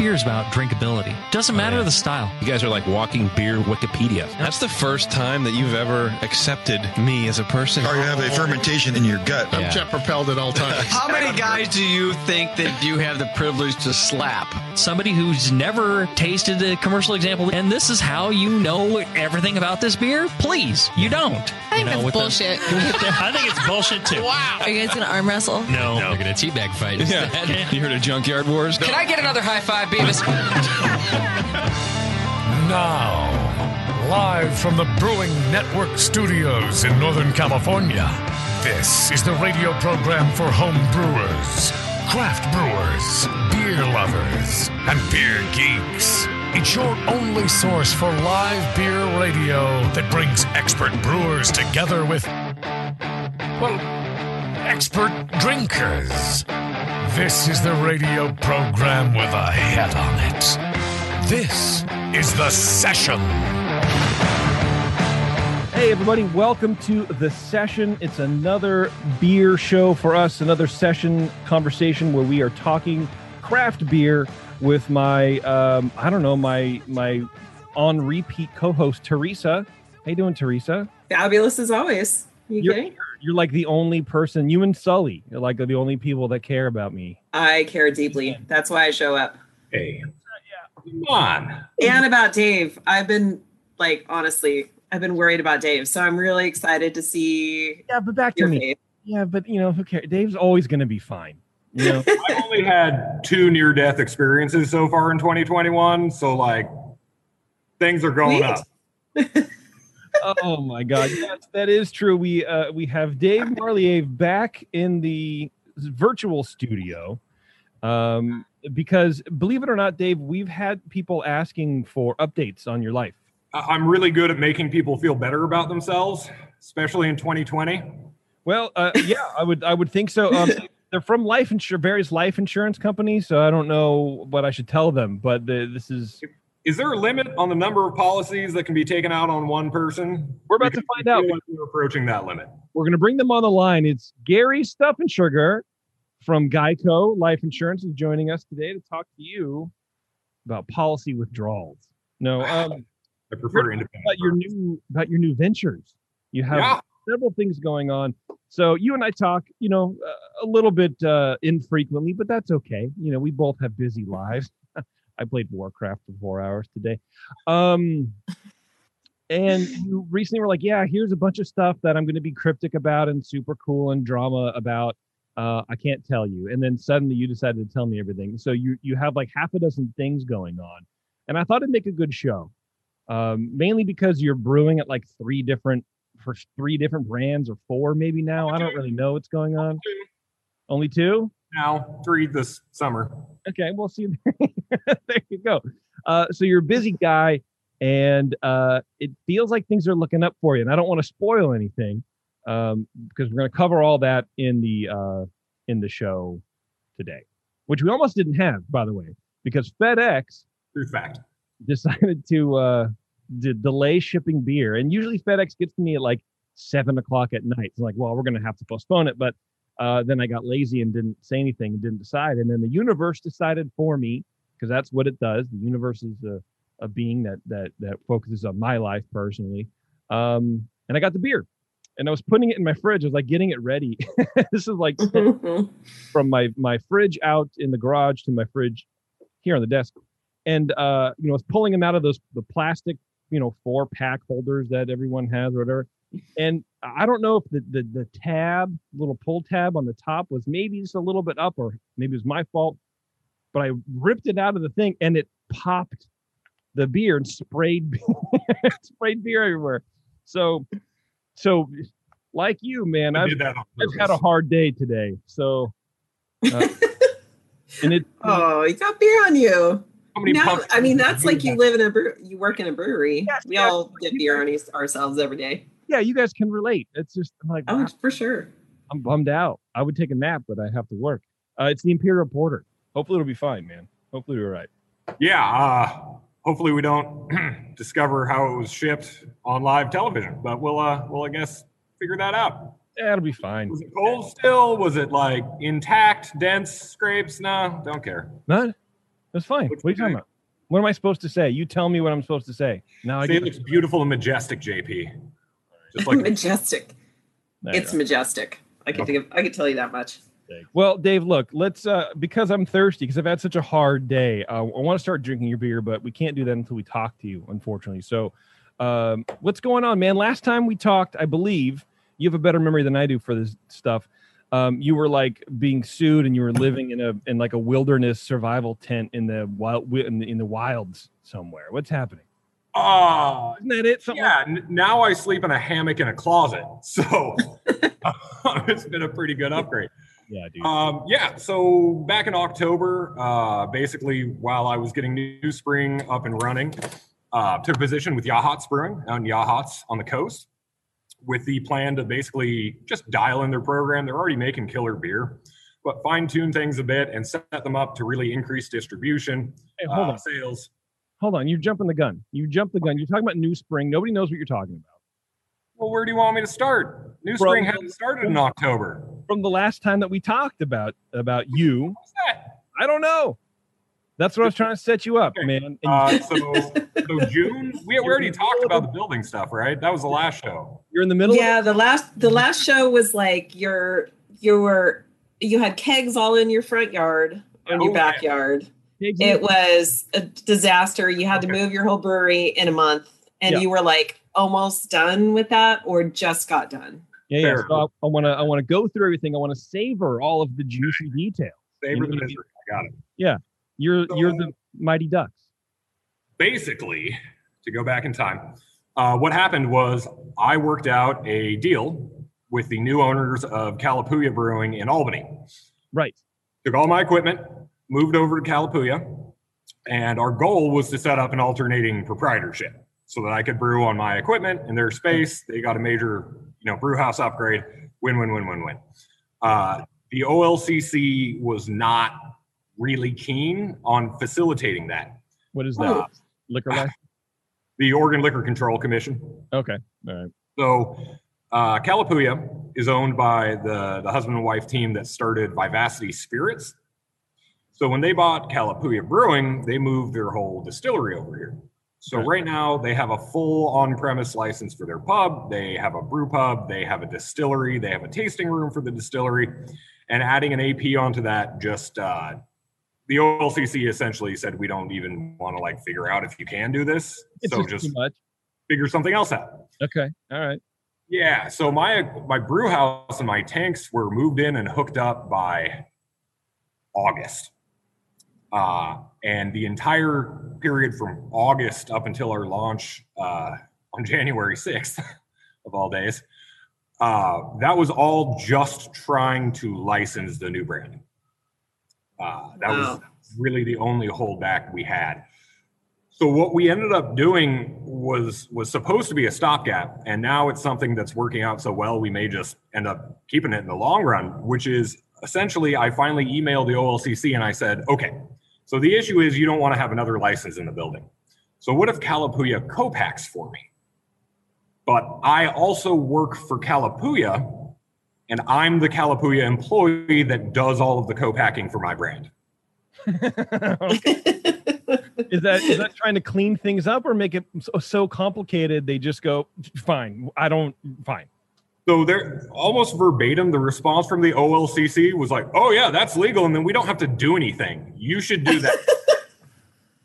beer is about drinkability. Doesn't oh, matter the style. You guys are like walking beer Wikipedia. That's the first time that you've ever accepted me as a person. Or you have a fermentation in your gut. I'm jet propelled at all times. How many guys do you think that you have the privilege to slap? Somebody who's never tasted a commercial example, and this is how you know everything about this beer? Please, you don't. I think you know, that's with the- bullshit. I think it's bullshit too. Wow. Are you guys gonna arm wrestle? No. We're gonna teabag fight. Yeah. You heard of Junkyard Wars? Can I get another high five, Beavis? Now, live from the Brewing Network studios in Northern California, this is the radio program for home brewers, craft brewers, beer lovers, and beer geeks. It's your only source for live beer radio that brings expert brewers together with, well, expert drinkers. This is the radio program with a head on it. This is The Session. Hey, everybody, welcome to the session. It's another beer show for us, another session conversation where we are talking craft beer with my, um, I don't know, my my on repeat co host, Teresa. How you doing, Teresa? Fabulous as always. You You're, kidding? You're like the only person, you and Sully, are like the only people that care about me. I care deeply. That's why I show up. Hey, come on. And about Dave. I've been like honestly, I've been worried about Dave. So I'm really excited to see Yeah, but back to me. face. Yeah, but you know, who cares? Dave's always going to be fine. You know, I've only had two near death experiences so far in 2021. So, like, things are going Sweet. up. oh my god. Yes that is true. We uh we have dave Marliave back in the virtual studio. Um because believe it or not dave we've had people asking for updates on your life. I'm really good at making people feel better about themselves, especially in 2020. well uh yeah i would i would think so. Um they're from life insur various life insurance companies so i don't know what i should tell them but the, this is Is there a limit on the number of policies that can be taken out on one person? We're about to find out. like We're approaching that limit. we're going to bring them on the line. It's Gary Stuff and Sugar from Geico Life Insurance is joining us today to talk to you about policy withdrawals. No, um, I prefer independent. about your new about your new ventures. You have Yeah. several things going on. So you and I talk, you know, uh, a little bit uh, infrequently, but that's okay. You know, we both have busy lives. I played Warcraft for four hours today. Um, and you recently were like, yeah, here's a bunch of stuff that I'm going to be cryptic about and super cool and drama about. Uh, I can't tell you. And then suddenly you decided to tell me everything. So you you have like half a dozen things going on, and I thought it'd make a good show. Um, mainly because you're brewing at like three different for three different brands or four maybe now. I don't really know what's going on. Only two. Now, three this summer. Okay, we'll see. there you go. Uh, so you're a busy guy, and uh, it feels like things are looking up for you. And I don't want to spoil anything um, because we're going to cover all that in the uh, in the show today, which we almost didn't have, by the way, because FedEx True fact. decided to uh, d- delay shipping beer. And usually FedEx gets to me at like seven o'clock at night. It's like, well, we're going to have to postpone it. But uh, then I got lazy and didn't say anything and didn't decide. And then the universe decided for me because that's what it does. The universe is a, a being that that that focuses on my life personally. Um, and I got the beer. And I was putting it in my fridge. I was like getting it ready. this is like from my my fridge out in the garage to my fridge here on the desk. and uh, you know, I was pulling them out of those the plastic, you know, four pack holders that everyone has or whatever. And I don't know if the, the the tab, little pull tab on the top was maybe just a little bit up, or maybe it was my fault. But I ripped it out of the thing and it popped the beer and sprayed sprayed beer everywhere. So so like you, man, I I've, did that on I've had a hard day today. So uh, and it Oh, you got beer on you. How many No, I mean that's like you live in a brew, you work in a brewery. Yes, we yes. all get beer on us- ourselves every day. Yeah, you guys can relate. It's just I'm like Oh, for sure. I'm bummed out. I would take a nap, but I have to work. Uh, it's the Imperial Porter. Hopefully it'll be fine, man. Hopefully we're right. Yeah. Uh, hopefully we don't discover how it was shipped on live television, but we'll uh, we'll I guess figure that out. Yeah, it'll be fine. Was it cold still? Was it like intact, dense scrapes? No, don't care. None. That's fine. What's What are you talking about? What am I supposed to say? You tell me what I'm supposed to say. Now I Say it looks beautiful and majestic, JP. Just like majestic. It's go. majestic. I can think of, I can tell you that much. Well, Dave, look, let's uh because I'm thirsty because I've had such a hard day. Uh, I want to start drinking your beer, but we can't do that until we talk to you, unfortunately. So, um, what's going on, man? Last time we talked, I believe you have a better memory than I do for this stuff. Um, you were like being sued, and you were living in a in like a wilderness survival tent in the wild in the, in the wilds somewhere. What's happening? Uh Isn't that it? Something yeah, n- now I sleep in a hammock in a closet. So it's been a pretty good upgrade. yeah, dude. Um, yeah, so back in October, uh, basically while I was getting New Spring up and running, uh, took a position with Yachats Brewing on Yachats on the coast with the plan to basically just dial in their program. They're already making killer beer, but fine tune things a bit and set them up to really increase distribution, hey, hold uh, on, sales. Hold on. You're jumping the gun. You jump the gun. You're talking about New Spring. Nobody knows what you're talking about. Well, where do you want me to start? New Bro, Spring hasn't started in October. From the last time that we talked about about you, I don't know. That's what I was trying to set you up, Okay. man. And Uh, so, so June, we, we already talked about the building stuff, right? That was the last show. you're in the middle. Yeah, the last the last show was like your you were you had kegs all in your front yard on your Oh, yeah. backyard. Of it. It was a disaster. You had to move your whole brewery in a month, and Yeah. you were like almost done with that, or just got done. yeah, yeah. So I- I want to I want to go through everything. I want to savor all of the juicy details. Savor You the know, misery. I got it. Yeah, you're you're the mighty ducks. Basically, to go back in time, uh, what happened was I worked out a deal with the new owners of Calapooia Brewing in Albany. Right. Took all my equipment, moved over to Calapooia, and our goal was to set up an alternating proprietorship so that I could brew on my equipment in their space. They got a major, you know, brew house upgrade. Win, win, win, win, win. Uh, the OLCC was not really keen on facilitating that. What is that? Oh. Liquor license? The Oregon Liquor Control Commission. Okay. All right. So, uh, Calapooia is owned by the, the husband and wife team that started Vivacity Spirits. So, when they bought Calapooia Brewing, they moved their whole distillery over here. So, right now, they have a full on premise license for their pub. They have a brew pub. They have a distillery. They have a tasting room for the distillery. And adding an AP onto that just, uh, the OLCC essentially said, we don't even want to like figure out if you can do this. It's so, just, just figure something else out. Okay. All right. Yeah, so my my brew house and my tanks were moved in and hooked up by August. Uh, and the entire period from August up until our launch uh, on January 6th, of all days, uh, that was all just trying to license the new brand. Uh, that was really the only holdback we had. So what we ended up doing was was supposed to be a stopgap, and now it's something that's working out so well we may just end up keeping it in the long run. Which is essentially, I finally emailed the OLCC and I said, okay, so the issue is you don't want to have another license in the building. So what if Calapooia co-packs for me? But I also work for Calapooia, and I'm the Calapooia employee that does all of the co-packing for my brand. is that is that trying to clean things up or make it so, so complicated they just go fine i don't fine So they're almost verbatim. The response from the OLCC was like, "Oh yeah, that's legal, and then we don't have to do anything. You should do that."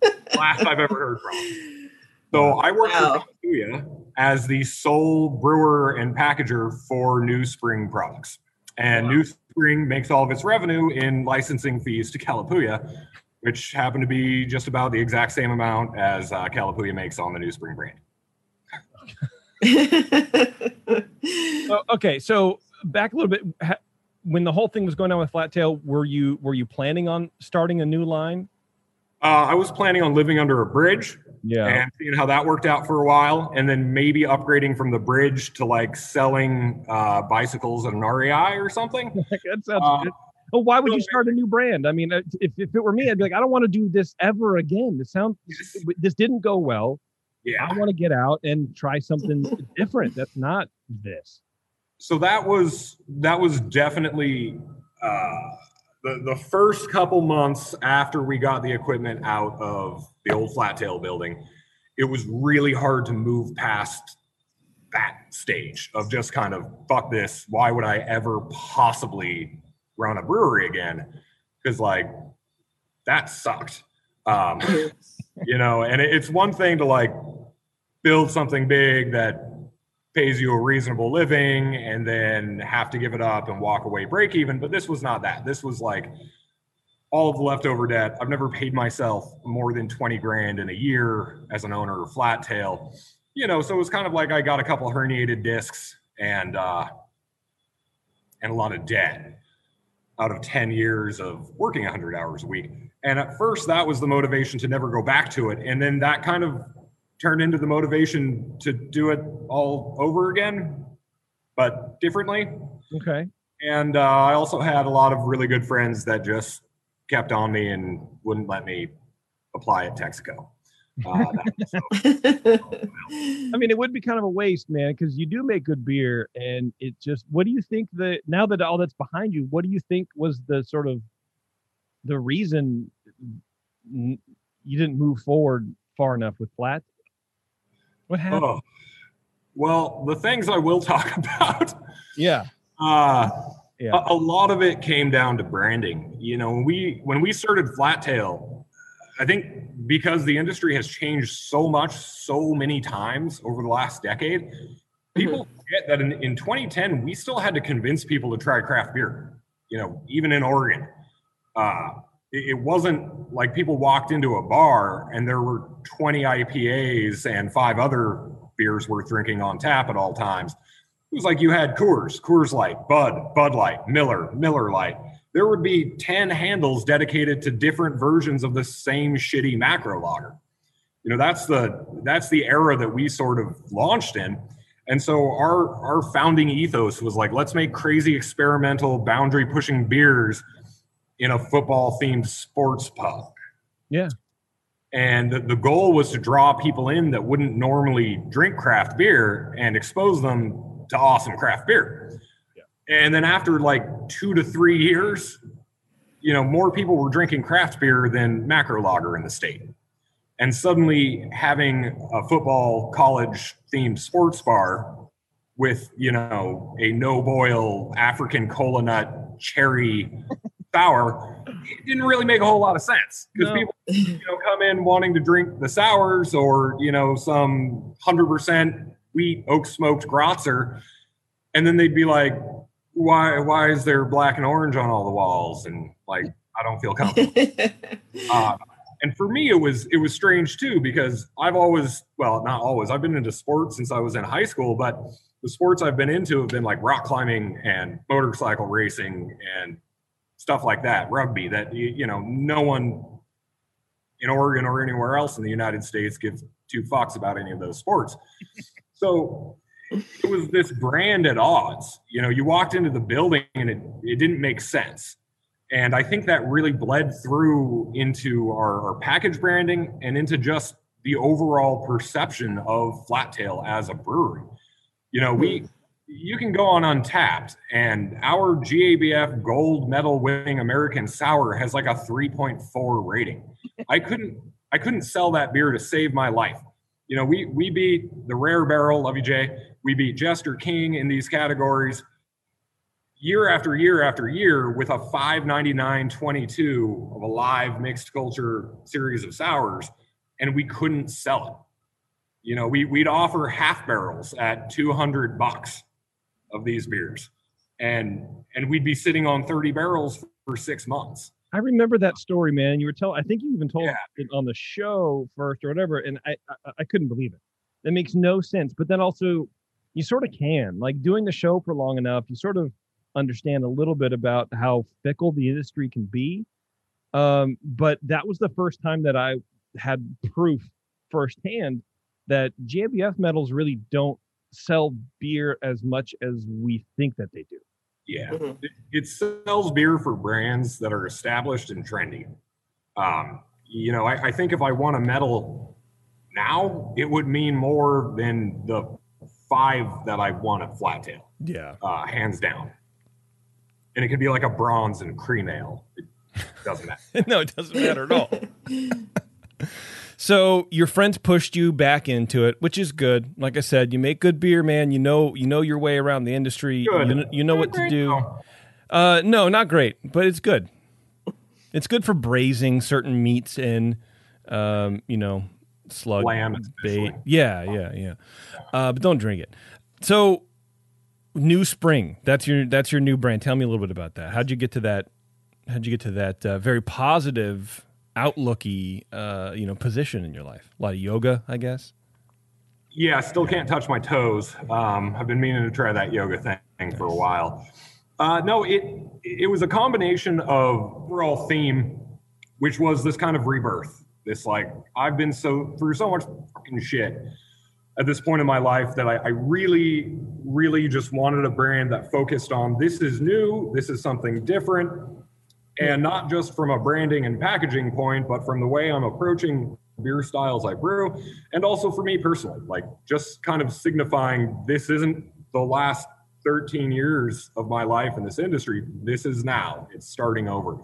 last I've ever heard from. So I work Wow. for Calapooia as the sole brewer and packager for New Spring products. And New Spring makes all of its revenue in licensing fees to Calapooia, which happen to be just about the exact same amount as uh, Calapooia makes on the New Spring brand. So, okay, so back a little bit. When the whole thing was going on with Flat Tail, were you were you planning on starting a new line? Uh, I was planning on living under a bridge Yeah. and seeing how that worked out for a while, and then maybe upgrading from the bridge to like selling uh, bicycles at an REI or something. that sounds Uh, good. Well, why would you start a new brand? I mean, if, if it were me, I'd be like, I don't want to do this ever again. This sounds this didn't go well. Yeah. I want to get out and try something different. That's not this. so that was that was definitely uh, the the first couple months after we got the equipment out of the old flat tail building. It was really hard to move past that stage of just kind of fuck this. Why would I ever possibly run a brewery again? Because like that sucked. Um, you know, and it's one thing to like build something big that pays you a reasonable living and then have to give it up and walk away break even. But this was not that. This was like all of the leftover debt. I've never paid myself more than 20 grand in a year as an owner of Flat Tail. You know, so it was kind of like I got a couple herniated discs and uh and a lot of debt out of 10 years of working 100 hours a week. And at first that was the motivation to never go back to it. And then that kind of turned into the motivation to do it all over again, but differently. Okay. And uh, I also had a lot of really good friends that just kept on me and wouldn't let me apply at Texaco. Uh, that- I mean, it would be kind of a waste, man, because you do make good beer, and it just. What do you think the now that all that's behind you? What do you think was the sort of the reason n- you didn't move forward far enough with flat? What happened? oh. Well, the things I will talk about. Yeah. Uh, Yeah. a, a lot of it came down to branding. You know, when we when we started Flat Tail, I think because the industry has changed so much, so many times over the last decade, people forget that in, in 2010 we still had to convince people to try craft beer. You know, even in Oregon, uh, it, wasn't like people walked into a bar and there were 20 IPAs and five other beers worth drinking on tap at all times. It was like you had Coors, Coors Light, Bud, Bud Light, Miller, Miller Light. There would be 10 handles dedicated to different versions of the same shitty macro lager. You know, that's the that's the era that we sort of launched in. And so our our founding ethos was like, let's make crazy experimental boundary pushing beers in a football themed sports pub. Yeah. And the, the goal was to draw people in that wouldn't normally drink craft beer and expose them to awesome craft beer. And then after like two to three years, you know, more people were drinking craft beer than macro lager in the state. And suddenly having a football college themed sports bar with, you know, a no boil African cola nut cherry sour, it didn't really make a whole lot of sense because No. people, you know, come in wanting to drink the sours or, you know, some 100% wheat oak smoked Grätzer. And then they'd be like, why, why is there black and orange on all the walls? And like, I don't feel comfortable. Uh, and for me, it was it was strange too because I've always, well, not always. I've been into sports since I was in high school, but the sports I've been into have been like rock climbing and motorcycle racing and stuff like that, rugby. That you, know, no one in Oregon or anywhere else in the United States gives two fucks about any of those sports. So it was this brand at odds. You know, you walked into the building and it, it didn't make sense. And I think that really bled through into our, our package branding and into just the overall perception of Flat Tail as a brewery. You know, we you can go on Untappd, and our GABF gold medal winning American sour has like a 3.4 rating. I couldn't I couldn't sell that beer to save my life. You know, we we beat the Rare Barrel, love you Jay. We beat Jester King in these categories year after year after year with a 599 22 of a live mixed culture series of sours and we couldn't sell it. You know, we, we'd offer half barrels at 200 bucks of these beers and and we'd be sitting on 30 barrels for six months. I remember that story, man. You were telling, I think you even told yeah. it on the show first or whatever, and I, I, I couldn't believe it. That makes no sense. But then also, you sort of can like doing the show for long enough. You sort of understand a little bit about how fickle the industry can be. Um, but that was the first time that I had proof firsthand that GABF medals really don't sell beer as much as we think that they do. Yeah, mm-hmm. it, it, sells beer for brands that are established and trendy. Um, you know, I, I, think if I won a medal now, it would mean more than the five that I won at Flat Tail. Yeah, uh, hands down. And it could be like a bronze and cream ale. It doesn't matter. no, it doesn't matter at all. So your friends pushed you back into it, which is good. Like I said, you make good beer, man. You know, you know your way around the industry. You, you know what to do. Uh, no, not great, but it's good. It's good for braising certain meats in, um, you know, slug lamb bait. Yeah, yeah, yeah. Uh, but don't drink it. So, New Spring. That's your that's your new brand. Tell me a little bit about that. How'd you get to that? How'd you get to that uh, very positive outlooky uh, you know position in your life? A lot of yoga, I guess. Yeah, I still can't touch my toes. Um, I've been meaning to try that yoga thing nice. for a while. Uh, no, it it was a combination of overall theme, which was this kind of rebirth. This like I've been so through so much fucking shit at this point in my life that I, I really, really just wanted a brand that focused on this is new, this is something different, and not just from a branding and packaging point, but from the way I'm approaching beer styles I brew, and also for me personally, like just kind of signifying this isn't the last 13 years of my life in this industry. This is now. It's starting over.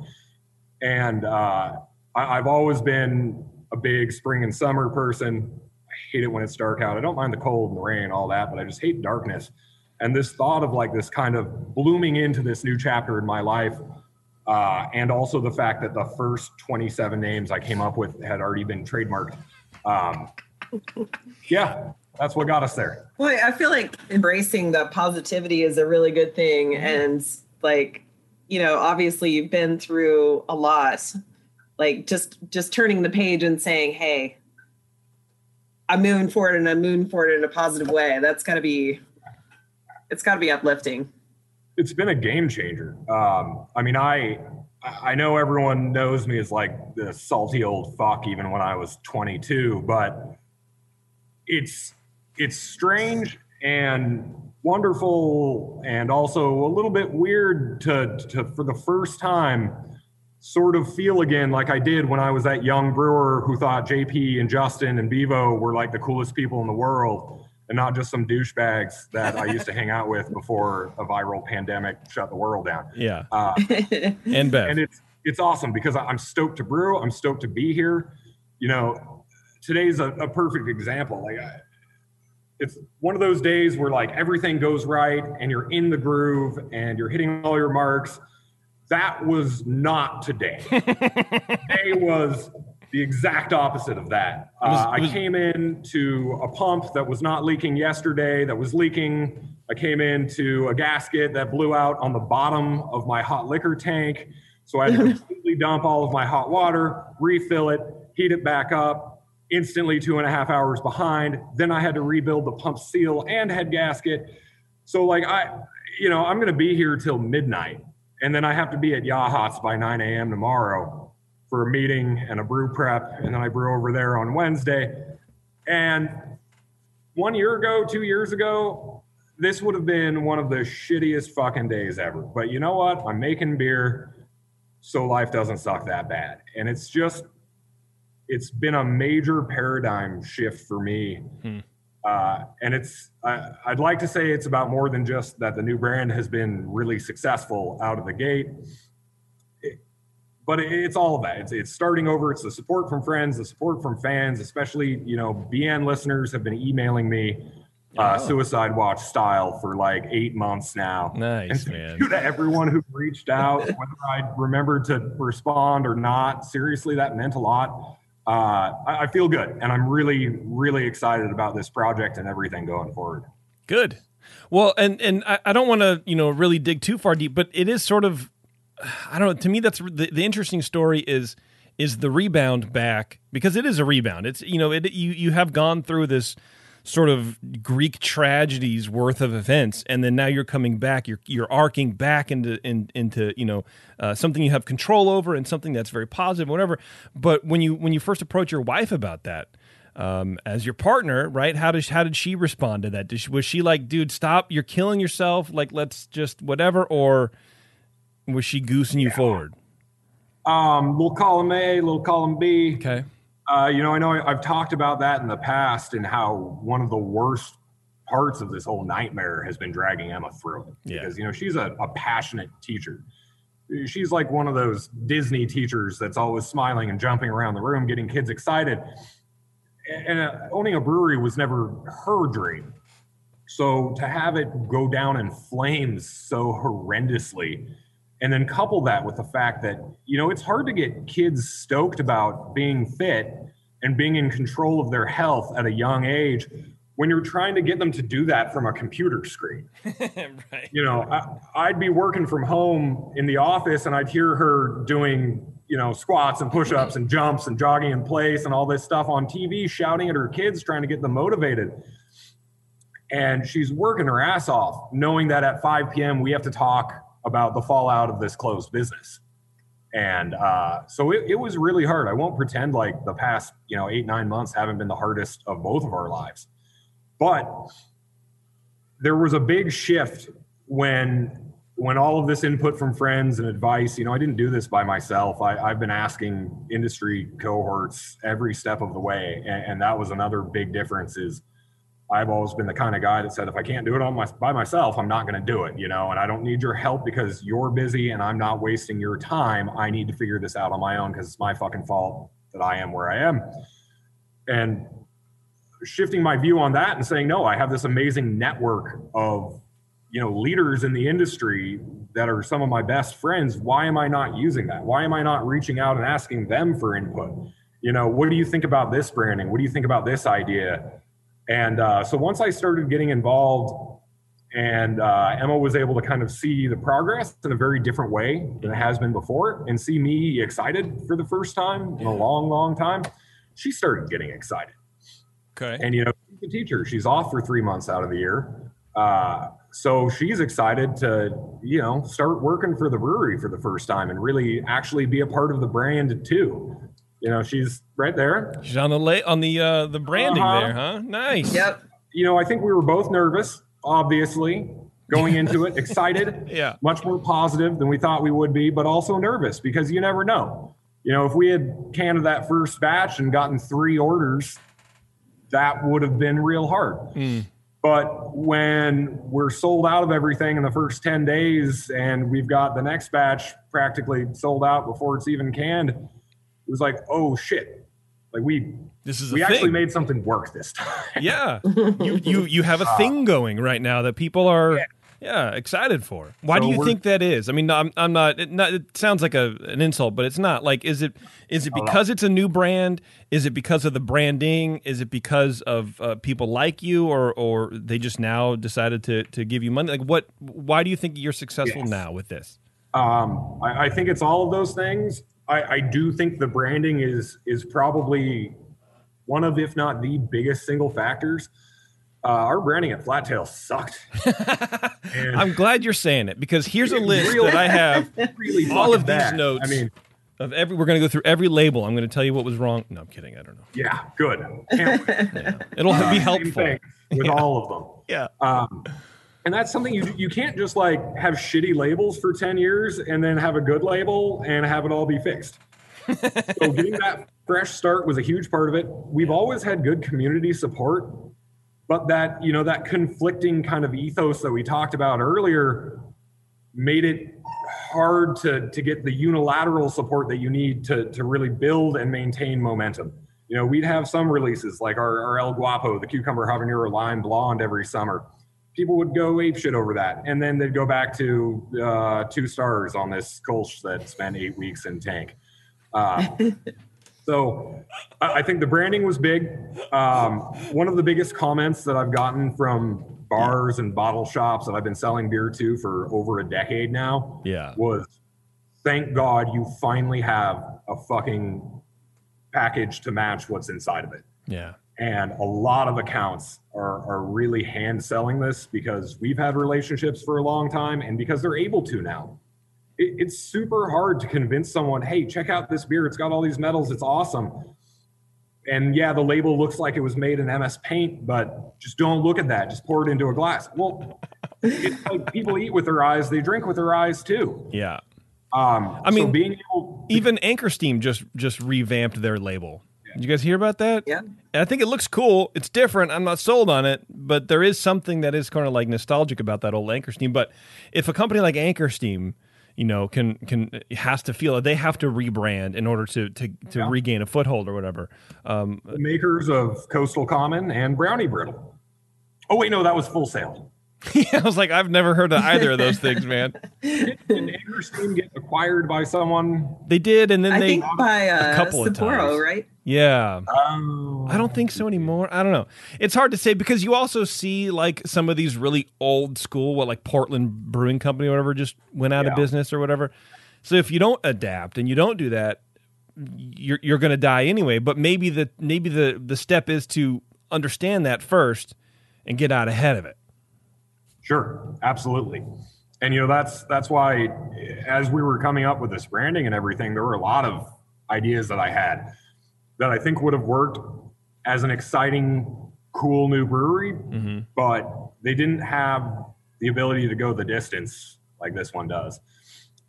And uh, I, have always been a big spring and summer person. I hate it when it's dark out. I don't mind the cold and the rain and all that, but I just hate darkness. And this thought of like this kind of blooming into this new chapter in my life uh, and also the fact that the first 27 names I came up with had already been trademarked. Um, yeah, that's what got us there. Well, I feel like embracing the positivity is a really good thing. Mm-hmm. And like, you know, obviously you've been through a lot. Like just just turning the page and saying, "Hey, I'm moving forward and I'm moving forward in a positive way." That's got to be, it's got to be uplifting it's been a game changer. Um, I mean, I I know everyone knows me as like the salty old fuck, even when I was 22, but it's it's strange and wonderful, and also a little bit weird to, to for the first time sort of feel again like I did when I was that young brewer who thought JP and Justin and Bevo were like the coolest people in the world and not just some douchebags that I used to hang out with before a viral pandemic shut the world down. Yeah. Uh, and Bev. And it's it's awesome because I'm stoked to brew. I'm stoked to be here. You know, today's a, a perfect example. Like, I, it's one of those days where like everything goes right and you're in the groove and you're hitting all your marks. That was not today. today was the exact opposite of that. Uh, was, I came in to a pump that was not leaking yesterday, that was leaking. I came into a gasket that blew out on the bottom of my hot liquor tank. So I had to completely dump all of my hot water, refill it, heat it back up, instantly two and a half hours behind. Then I had to rebuild the pump seal and head gasket. So, like, I, you know, I'm going to be here till midnight. And then I have to be at Yachats by 9 a.m. tomorrow for a meeting and a brew prep, and then I brew over there on Wednesday. And one year ago, two years ago, this would have been one of the shittiest fucking days ever. But you know what? I'm making beer, so life doesn't suck that bad. And it's just, it's been a major paradigm shift for me. Hmm. Uh, and it's, I, I'd like to say it's about more than just that the new brand has been really successful out of the gate but it's all of that. It's, it's starting over. It's the support from friends, the support from fans, especially, you know, BN listeners have been emailing me uh, oh. Suicide Watch style for like eight months now. Nice, and man. To everyone who reached out, whether I remembered to respond or not, seriously, that meant a lot. uh, I, I feel good, and I'm really, really excited about this project and everything going forward. Good. Well, and and I, I don't want to you know really dig too far deep, but it is sort of I don't know. To me, that's the, the interesting story is is the rebound back because it is a rebound. It's you know it you you have gone through this sort of Greek tragedies worth of events, and then now you're coming back. You're you're arcing back into in, into you know uh, something you have control over and something that's very positive, whatever. But when you when you first approach your wife about that. Um, as your partner, right? How did how did she respond to that? She, was she like, "Dude, stop! You're killing yourself. Like, let's just whatever," or was she goosing you yeah. forward? Um, little column A, little column B. Okay. Uh, you know, I know I've talked about that in the past and how one of the worst parts of this whole nightmare has been dragging Emma through it. Yeah. Because, you know, she's a, a passionate teacher. She's like one of those Disney teachers that's always smiling and jumping around the room, getting kids excited. And uh, owning a brewery was never her dream. So to have it go down in flames so horrendously and then couple that with the fact that you know it's hard to get kids stoked about being fit and being in control of their health at a young age when you're trying to get them to do that from a computer screen right. you know I, i'd be working from home in the office and i'd hear her doing you know squats and push-ups and jumps and jogging in place and all this stuff on tv shouting at her kids trying to get them motivated and she's working her ass off knowing that at 5 p.m we have to talk about the fallout of this closed business. And uh, so it, it, was really hard. I won't pretend like the past, you know, eight, nine months haven't been the hardest of both of our lives. But there was a big shift when when all of this input from friends and advice, you know, I didn't do this by myself. I, have been asking industry cohorts every step of the way. And, and that was another big difference is I've always been the kind of guy that said, if I can't do it on my, by myself, I'm not going to do it, you know, and I don't need your help because you're busy and I'm not wasting your time. I need to figure this out on my own because it's my fucking fault that I am where I am. And shifting my view on that and saying, no, I have this amazing network of, you know, leaders in the industry that are some of my best friends. Why am I not using that? Why am I not reaching out and asking them for input? You know, what do you think about this branding? What do you think about this idea? And uh, so once I started getting involved, and uh, Emma was able to kind of see the progress in a very different way than it has been before, and see me excited for the first time in a long, long time, she started getting excited. Okay. And you know, she's a teacher. She's off for three months out of the year. Uh, so she's excited to, you know, start working for the brewery for the first time and really actually be a part of the brand too you know, she's right there. She's on the la- on the uh, the branding uh-huh. there, huh? Nice. Yep. You know, I think we were both nervous, obviously, going into it, excited, yeah, much more positive than we thought we would be, but also nervous because you never know. You know, if we had canned that first batch and gotten three orders, that would have been real hard. Mm. But when we're sold out of everything in the first 10 days and we've got the next batch practically sold out before it's even canned, it was like, oh shit, like we this is we actually thing. made something work this time. yeah, you you you have a uh, thing going right now that people are. Yeah. yeah excited for. Why so do you think that is? I mean, I'm, I'm not it, not. it, sounds like a an insult, but it's not. Like, is it is it because it's a new brand? Is it because of the branding? Is it because of uh, people like you, or or they just now decided to to give you money? Like, what? Why do you think you're successful yes. now with this? Um, I, I, think it's all of those things. I, I do think the branding is is probably one of, if not the biggest single factors. Uh, our branding at Flat Tail sucked. I'm glad you're saying it because here's a list that I have. Really all of these notes. I mean, of every we're going to go through every label. I'm going to tell you what was wrong. No, I'm kidding. I don't know. Yeah, good. Yeah. It'll uh, be helpful with yeah. all of them. Yeah. Um, and that's something you you can't just like have shitty labels for 10 years and then have a good label and have it all be fixed. So getting that fresh start was a huge part of it. We've always had good community support but that you know that conflicting kind of ethos that we talked about earlier made it hard to to get the unilateral support that you need to to really build and maintain momentum. You know we'd have some releases like our, our el guapo the cucumber habanero lime blonde every summer people would go ape shit over that, and then they'd go back to uh, two stars on this Kolsch that spent eight weeks in tank. Uh, So I I think the branding was big. Um, one of the biggest comments that I've gotten from bars and bottle shops that I've been selling beer to for over a decade now Yeah. was thank God you finally have a fucking package to match what's inside of it. Yeah. And a lot of accounts are, are really hand selling this because we've had relationships for a long time and because they're able to now. It, it's super hard to convince someone, hey, check out this beer. It's got all these medals. It's awesome. And yeah, the label looks like it was made in MS Paint, but just don't look at that. Just pour it into a glass. Well, it's like people eat with their eyes, they drink with their eyes too. Yeah. Um, I mean, so being able, Even Anchor Steam just just revamped their label. Did you guys hear about that? Yeah. And I think it looks cool. It's different. I'm not sold on it, but there is something that is kind of like nostalgic about that old Anchor Steam. But if a company like Anchor Steam, you know, can can has to feel it, they have to rebrand in order to to, to Yeah. regain a foothold or whatever. Um, the makers of Coastal Common and Brownie Brittle. Oh wait, no, that was Full Sail. I was like, I've never heard of either of those things, man. Did Anchor Steam get acquired by someone? They did, and then I they, think by uh, couple of times. right? Yeah. Um, I don't think so anymore. I don't know. It's hard to say because you also see like some of these really old school, what like Portland Brewing Company or whatever just went out of business or whatever. So if you don't adapt and you don't do that, you're you're going to die anyway. But maybe the maybe the the step is to understand that first and get out ahead of it. Sure, absolutely. And you know that's that's why as we were coming up with this branding and everything, there were a lot of ideas that I had that I think would have worked as an exciting, cool new brewery, but they didn't have the ability to go the distance like this one does.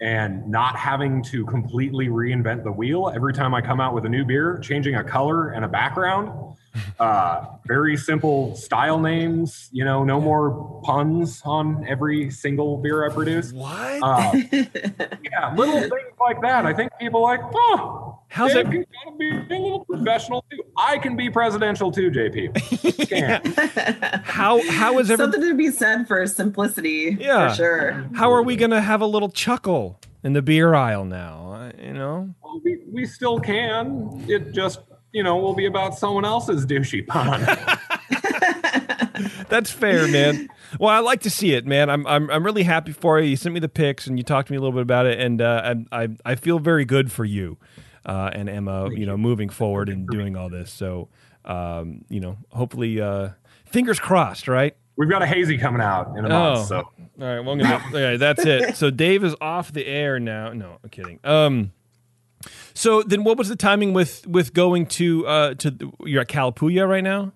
And not having to completely reinvent the wheel every time I come out with a new beer, changing a color and a background. Uh, very simple style names, you know, no more puns on every single beer I produce. What? Uh, yeah, little things like that. I think people like, oh, How's Dave it- can gotta be a little professional too. I can be presidential too, JP. Can. how how is every, Something to be said for simplicity, Yeah. for sure. how are we going to have a little chuckle in the beer aisle now? Uh, You know. Well, we, we still can. It just, you know, will be about someone else's douchey pun. That's fair, man. Well, I like to see it, man. I'm I'm I'm really happy for you. You sent me the pics and you talked to me a little bit about it, and uh, I I I feel very good for you uh, and Emma. You know, moving forward and doing all this. So, um, you know, hopefully, uh, fingers crossed, right? We've got a hazy coming out in a month, Oh. so All right, well, I'm gonna, all right, that's it. So Dave is off the air now. No, I'm kidding. Um, so then, what was the timing with with going to uh to the, you're at Calapooia right now?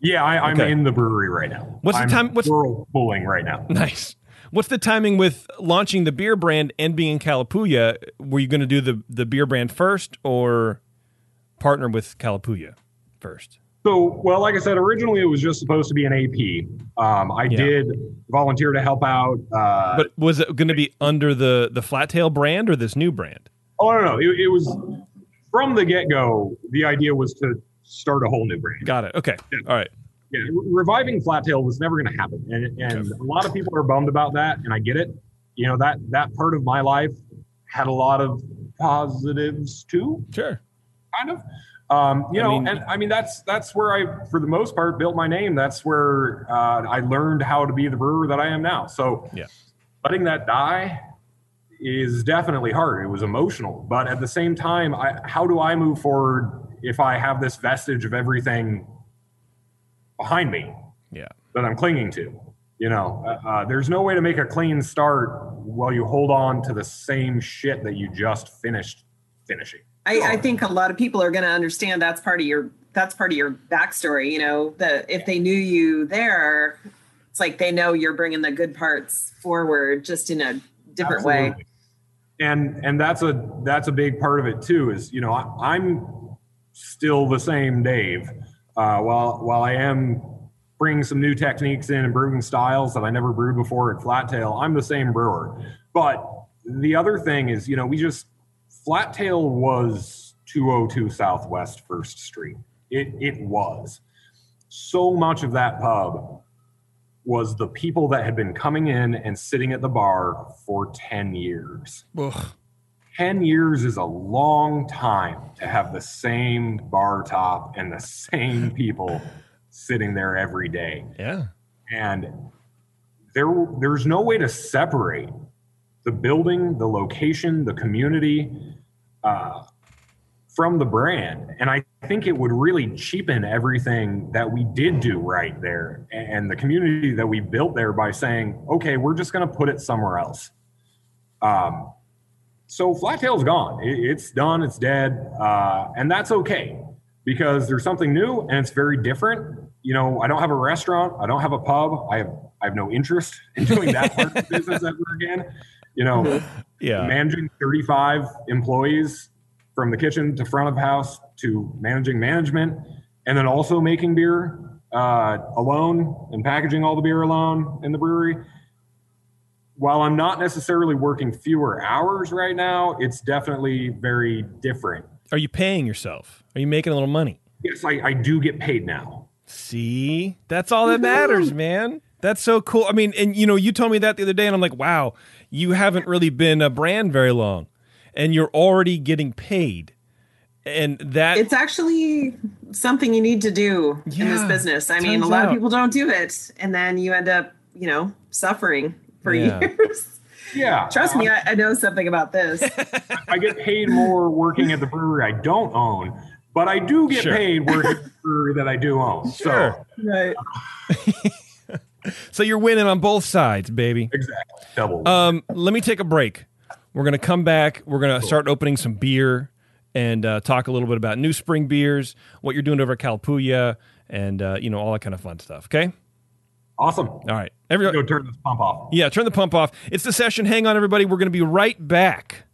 yeah, I, I'm Okay. in the brewery right now. What's the I'm time- what's- whirlpooling right now? Nice. What's the timing with launching the beer brand and being in Calapooia? Were you going to do the the beer brand first or partner with Calapooia first? So, well, like I said, originally it was just supposed to be an AP. Um, I Yeah. did volunteer to help out. Uh, But was it going to be under the the Flat Tail brand or this new brand? oh no, no, it, it was from the get go. The idea was to start a whole new brand. Got it. Okay. All right. Yeah, reviving Flat Tail was never going to happen, and and a lot of people are bummed about that, and I get it. You know that that part of my life had a lot of positives too, Sure. kind of. Um, you I know, mean- and I mean that's that's where I, for the most part, built my name. That's where uh, I learned how to be the brewer that I am now. So, Yeah. letting that die is definitely hard. It was emotional, but at the same time, I, how do I move forward if I have this vestige of everything behind me Yeah. that I'm clinging to? You know, uh, uh, there's no way to make a clean start while you hold on to the same shit that you just finished finishing. I, I think a lot of people are going to understand that's part of your that's part of your backstory. You know, that if they knew you there, it's like they know you're bringing the good parts forward, just in a different way. And and that's a that's a big part of it too. Is you know I, I'm still the same Dave. Uh, while while I am bringing some new techniques in and brewing styles that I never brewed before at Flat Tail, I'm the same brewer. But the other thing is, you know, we just Flat Tail was 202 Southwest First Street. It it was so much of that pub was the people that had been coming in and sitting at the bar for 10 years. Ugh. 10 years is a long time to have the same bar top and the same people sitting there every day. Yeah. And there there's no way to separate the building, the location, the community uh, from the brand. And I think it would really cheapen everything that we did do right there and the community that we built there by saying, okay, we're just going to put it somewhere else. Um, so Flat Tail's gone. It, it's done. It's dead. Uh, and that's okay because there's something new and it's very different. You know, I don't have a restaurant. I don't have a pub. I have, I have no interest in doing that part of the business ever again. You know, Yeah. managing 35 employees from the kitchen to front of house to managing management and then also making beer uh, alone and packaging all the beer alone in the brewery while i'm not necessarily working fewer hours right now it's definitely very different Are you paying yourself? Are you making a little money? yes i, I do get paid now See, that's all that matters, man. That's so cool. I mean, and you know, you told me that the other day, and I'm like, wow, you haven't really been a brand very long, and you're already getting paid, and that It's actually something you need to do in this business. I mean, a lot out. of people don't do it, and then you end up, you know, suffering for Yeah. years. yeah Trust me, I, I know something about this. i get paid more working at the brewery i don't own but i do get Sure. paid working at the brewery that i do own Sure. so right. so you're winning on both sides, baby. exactly double Um, let me take a break. We're gonna come back. We're gonna start opening some beer and uh, talk a little bit about new spring beers, what you're doing over at Calapooia, and uh, you know all that kind of fun stuff. Okay. awesome All right. Everybody, go turn this pump off Yeah, turn the pump off. It's the session. Hang on, everybody. We're going to be right back.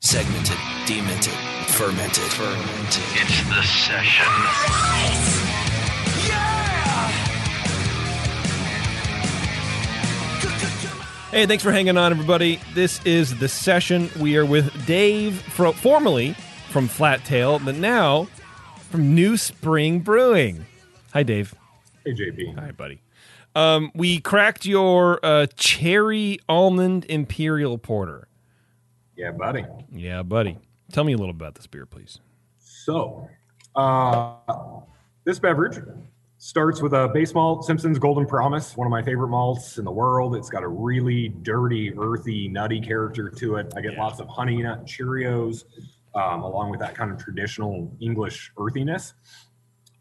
Segmented, demented, fermented. Fermented. It's the session. Hey, thanks for hanging on, everybody. This is the session. We are with Dave, fro- formerly from Flat Tail, but now from New Spring Brewing. Hi, Dave. Hey jp Hi, buddy. Um, we cracked your uh, cherry almond imperial porter. yeah buddy Yeah, buddy. Tell me a little about this beer, please. So, uh, this beverage starts with a base malt, Simpson's Golden Promise, one of my favorite malts in the world. It's got a really dirty, earthy, nutty character to it. I get lots of honey nut Cheerios, um, along with that kind of traditional English earthiness.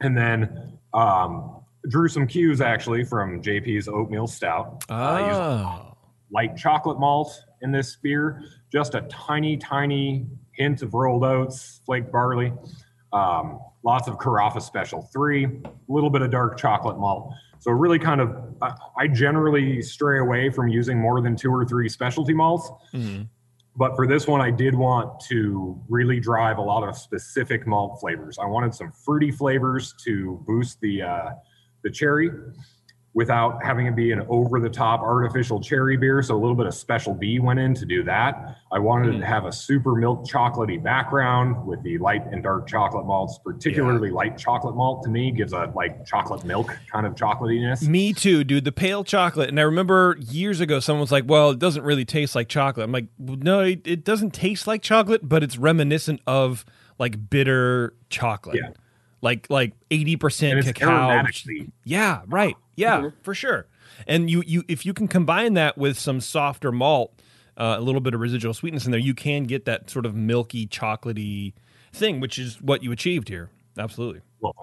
And then um, drew some cues actually from JP's oatmeal stout. I used Oh, light chocolate malt in this beer, just a tiny, tiny hint of rolled oats, flaked barley, um, lots of Carafa Special 3, a little bit of dark chocolate malt. So, really kind of, I, I generally stray away from using more than two or three specialty malts. Mhm. But for this one, I did want to really drive a lot of specific malt flavors. I wanted some fruity flavors to boost the uh, the cherry without having it be an over the top artificial cherry beer. So a little bit of special B went in to do that. I wanted it to mm. have a super milk chocolatey background with the light and dark chocolate malts, particularly light chocolate malt to me gives a like chocolate milk kind of chocolatiness. Me too, dude. The pale chocolate. And I remember years ago, someone was like, well, it doesn't really taste like chocolate. I'm like, no, it, it doesn't taste like chocolate, but it's reminiscent of like bitter chocolate. Yeah. Like like 80% And it's cacao. Yeah, right. Yeah, for sure. And you you if you can combine that with some softer malt, uh, a little bit of residual sweetness in there, you can get that sort of milky, chocolatey thing, which is what you achieved here. Absolutely. Well.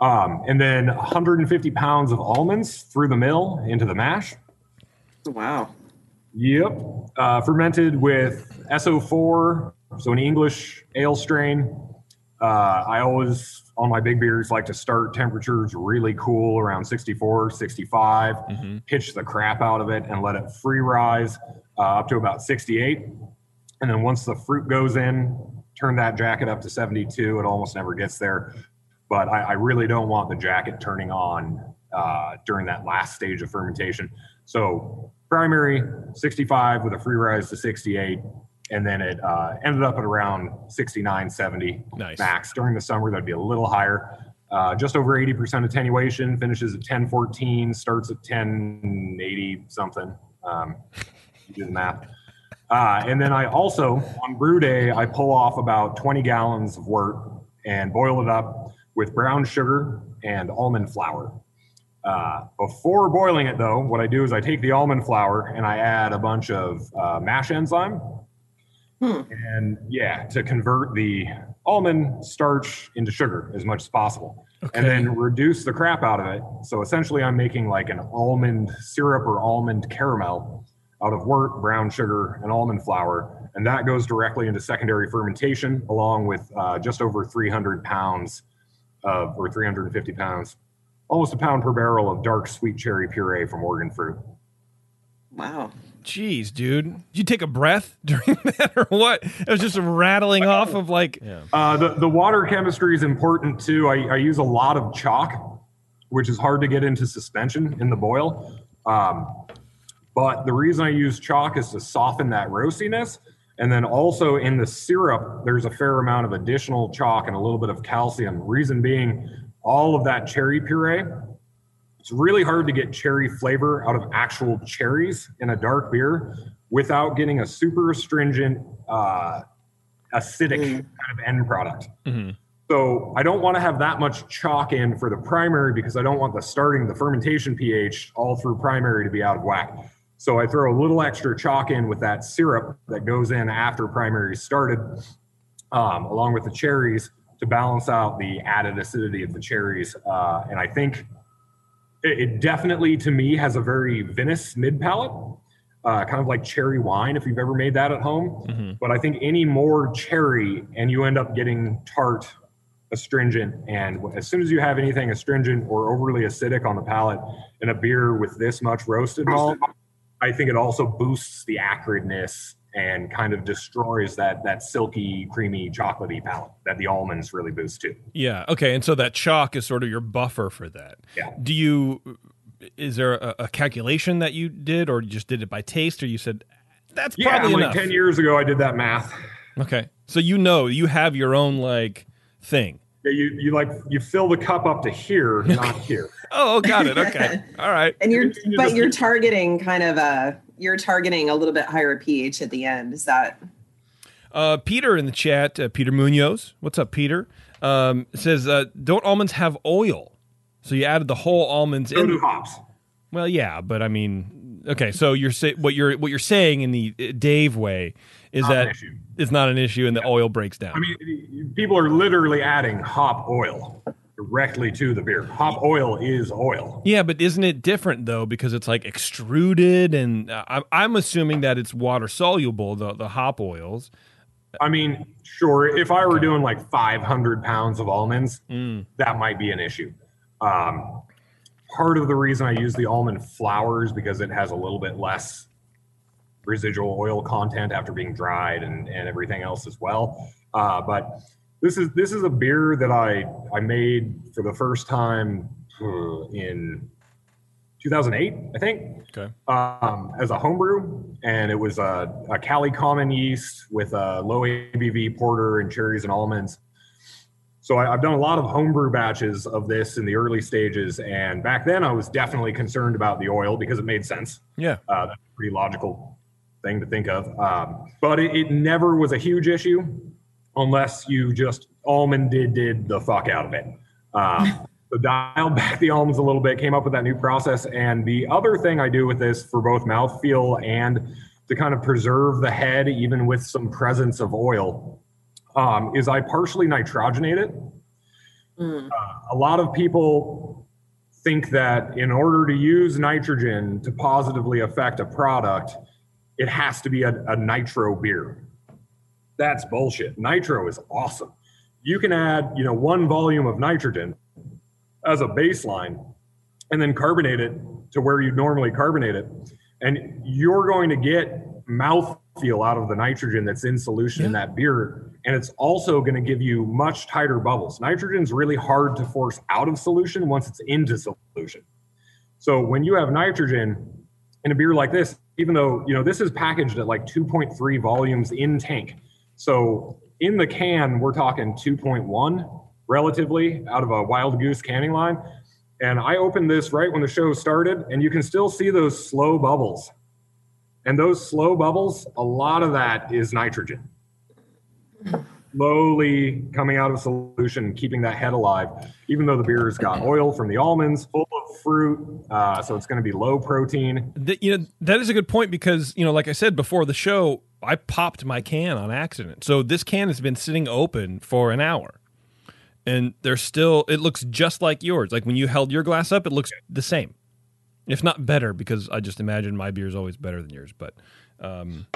Um, and then 150 pounds of almonds through the mill into the mash. Wow. Yep. Uh, fermented with S-04, so an English ale strain. Uh, I always, on my big beers, like to start temperatures really cool around 64, 65, pitch the crap out of it and let it free rise uh, up to about 68. And then once the fruit goes in, turn that jacket up to 72. It almost never gets there. But I, I really don't want the jacket turning on uh, during that last stage of fermentation. So primary 65 with a free rise to 68 and then it uh, ended up at around 69 70 Nice. max during the summer that'd be a little higher uh, just over 80% attenuation finishes at 1014 starts at 1080 something um, You do the math. Uh, and then I also, on brew day, I pull off about 20 gallons of wort and boil it up with brown sugar and almond flour. Uh, before boiling it, though, what I do is I take the almond flour and I add a bunch of uh, mash enzyme. And yeah, to convert the almond starch into sugar as much as possible. And then reduce the crap out of it. So essentially, I'm making like an almond syrup or almond caramel out of wort, brown sugar, and almond flour. And that goes directly into secondary fermentation, along with uh, just over 300 pounds of, or 350 pounds, almost a pound per barrel of dark sweet cherry puree from Oregon fruit. Wow. Jeez, dude. Did you take a breath during that or what? It was just rattling off of like. Uh, the, the water chemistry is important too. I, I use a lot of chalk, which is hard to get into suspension in the boil. Um, but the reason I use chalk is to soften that roastiness. And then also in the syrup, there's a fair amount of additional chalk and a little bit of calcium. Reason being, all of that cherry puree, it's really hard to get cherry flavor out of actual cherries in a dark beer without getting a super astringent, uh, acidic kind of end product. So I don't want to have that much chalk in for the primary because I don't want the starting the fermentation pH all through primary to be out of whack. So I throw a little extra chalk in with that syrup that goes in after primary started, um, along with the cherries to balance out the added acidity of the cherries. Uh, and I think it, it definitely, to me, has a very Venice mid palate, uh, kind of like cherry wine if you've ever made that at home. But I think any more cherry and you end up getting tart, astringent, and as soon as you have anything astringent or overly acidic on the palate in a beer with this much roasted malt, I think it also boosts the acridness and kind of destroys that that silky, creamy, chocolatey palate that the almonds really boost too. Yeah. Okay. And so that chalk is sort of your buffer for that. Yeah. Do you? Is there a, a calculation that you did, or you just did it by taste, or you said that's Yeah, probably like enough? ten years ago, I did that math. Okay. So you know you have your own like thing. Yeah, you you like you fill the cup up to here, not here. Oh, got it. Okay. All right. And you're, but you're targeting kind of a, you're targeting a little bit higher pH at the end. Is that? Uh, Peter in the chat, uh, Peter Munoz. What's up, Peter? Um, says, uh, don't almonds have oil? So you added the whole almonds So in. do hops. Well, yeah, but I mean, okay. So you're say, what you're what you're saying in the uh, Dave way is Not that issue. It's not an issue, and the oil breaks down. I mean, people are literally adding hop oil directly to the beer. Hop oil is oil. yeah, but isn't it different though because it's like extruded, and uh, I'm I'm assuming that it's water soluble, the the hop oils. I mean, sure, if I were doing like 500 pounds of almonds, Mm. that might be an issue. Um, part of the reason I use the almond flour is because it has a little bit less residual oil content after being dried and, and everything else as well. Uh, but this is this is a beer that I I made for the first time uh, in 2008, I think Okay. um, as a homebrew, and it was a, a Cali Common yeast with a low ABV porter and cherries and almonds. So I, I've done a lot of homebrew batches of this in the early stages, and back then I was definitely concerned about the oil because it made sense. Yeah. Uh, that's pretty logical thing to think of. Um, but it, it never was a huge issue unless you just almond did did the fuck out of it. Um, so dialed back the almonds a little bit, came up with that new process. And the other thing I do with this for both mouthfeel and to kind of preserve the head, even with some presence of oil, um, is I partially nitrogenate it. Uh, a lot of people think that in order to use nitrogen to positively affect a product, it has to be a, a nitro beer. That's bullshit. Nitro is awesome. You can add, you know, one volume of nitrogen as a baseline and then carbonate it to where you normally carbonate it. And you're going to get mouthfeel out of the nitrogen that's in solution in that beer. And it's also going to give you much tighter bubbles. Nitrogen's really hard to force out of solution once it's into solution. So when you have nitrogen in a beer like this, even though, you know, this is packaged at like 2.3 volumes in tank. So in the can, we're talking 2.1 relatively out of a wild goose canning line. And I opened this right when the show started, and you can still see those slow bubbles And those slow bubbles, a lot of that is nitrogen. Slowly coming out of solution, keeping that head alive, even though the beer's got oil from the almonds, full of fruit, uh, so it's going to be low protein. That, you know that is a good point because you know, like I said before the show, I popped my can on accident. So this can has been sitting open for an hour, and there's still. It looks just like yours. Like when you held your glass up, it looks the same, if not better. Because I just imagine my beer is always better than yours. But um,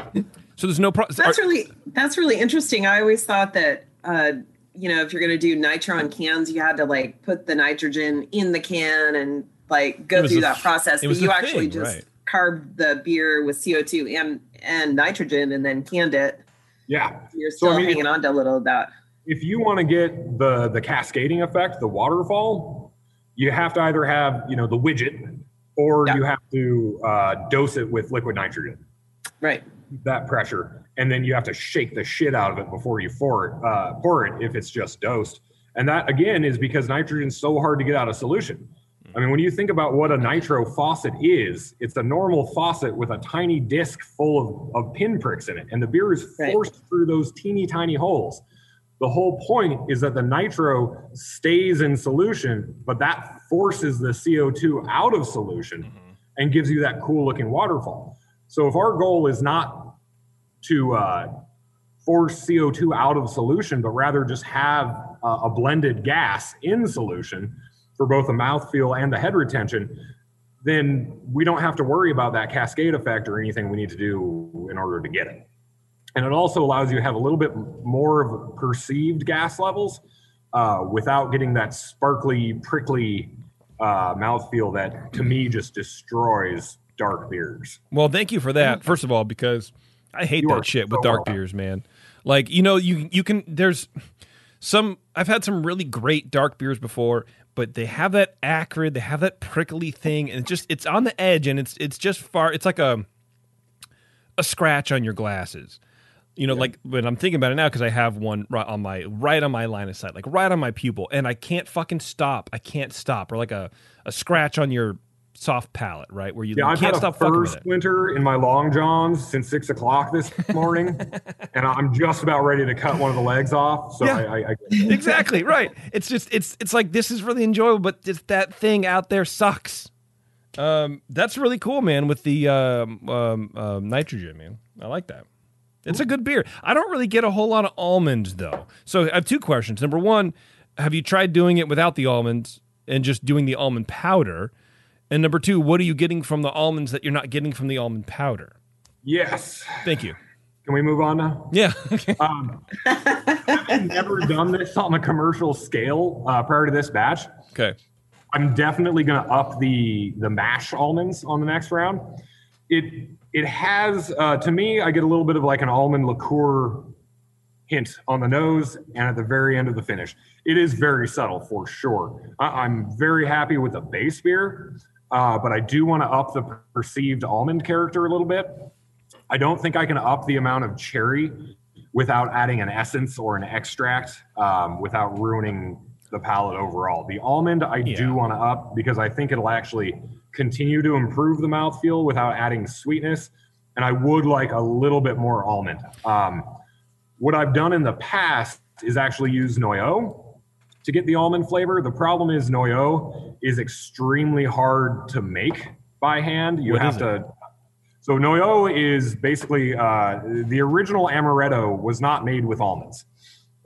so there's no problem. That's really that's really interesting. I always thought that uh, you know if you're going to do nitron cans, you had to like put the nitrogen in the can and like go through a- that process. But you actually thing, just right. carved the beer with CO2 and and nitrogen and then canned it. Yeah. You're So, still I mean- hanging on to a little of that. if you want to get the the cascading effect, the waterfall, you have to either have you know the widget, or Yeah. you have to uh, dose it with liquid nitrogen. Right. That pressure, and then you have to shake the shit out of it before you pour it. Uh, pour it if it's just dosed, and that again is because nitrogen's so hard to get out of solution. I mean, when you think about what a nitro faucet is, it's a normal faucet with a tiny disc full of, of pinpricks in it, and the beer is Right. forced through those teeny tiny holes. The whole point is that the nitro stays in solution, but that forces the CO2 out of solution and gives you that cool looking waterfall. So if our goal is not to uh, force CO2 out of solution, but rather just have uh, a blended gas in solution for both the mouthfeel and the head retention, then we don't have to worry about that cascade effect or anything we need to do in order to get it. And it also allows you to have a little bit more of perceived gas levels uh, without getting that sparkly, prickly uh, mouthfeel that to me just destroys dark beers. Well, thank you for that. First of all, because I hate You that shit with dark welcome. beers, man. Like you know, you you can there's some I've had some really great dark beers before, but they have that acrid, they have that prickly thing, and it's just it's on the edge, and it's it's just far. It's like a a scratch on your glasses. You know, like when I'm thinking about it now because I have one right on my right on my line of sight, like right on my pupil, and I can't fucking stop. I can't stop, or like a a scratch on your soft palate, right, where you, Yeah, you I've can't had a stop fucking with first it. winter in my long johns since six o'clock this morning, and I'm just about ready to cut one of the legs off. So Yeah. I, I, I exactly right. It's just it's it's like this is really enjoyable, but just that thing out there sucks. Um, that's really cool, man. With the um, um, um, nitrogen, man, I like that. It's a good beer. I don't really get a whole lot of almonds though. So I have two questions. Number one, have you tried doing it without the almonds and just doing the almond powder? And number two, what are you getting from the almonds that you're not getting from the almond powder? yes. Thank you. Can we move on now? Yeah. Okay. Um, I've never done this on a commercial scale uh, prior to this batch. Okay. I'm definitely going to up the the mash almonds on the next round. It it has uh, to me, I get a little bit of like an almond liqueur hint on the nose and at the very end of the finish. It is very subtle for sure. I, I'm very happy with the base beer, uh, but I do want to up the perceived almond character a little bit. I don't think I can up the amount of cherry without adding an essence or an extract um, without ruining the palate overall. The almond I Yeah. do want to up because I think it'll actually continue to improve the mouthfeel without adding sweetness. And I would like a little bit more almond. Um, what I've done in the past is actually use Noyau to get the almond flavor. The problem is Noyau is extremely hard to make by hand. You What have to. So Noyau is basically uh, the original amaretto was not made with almonds.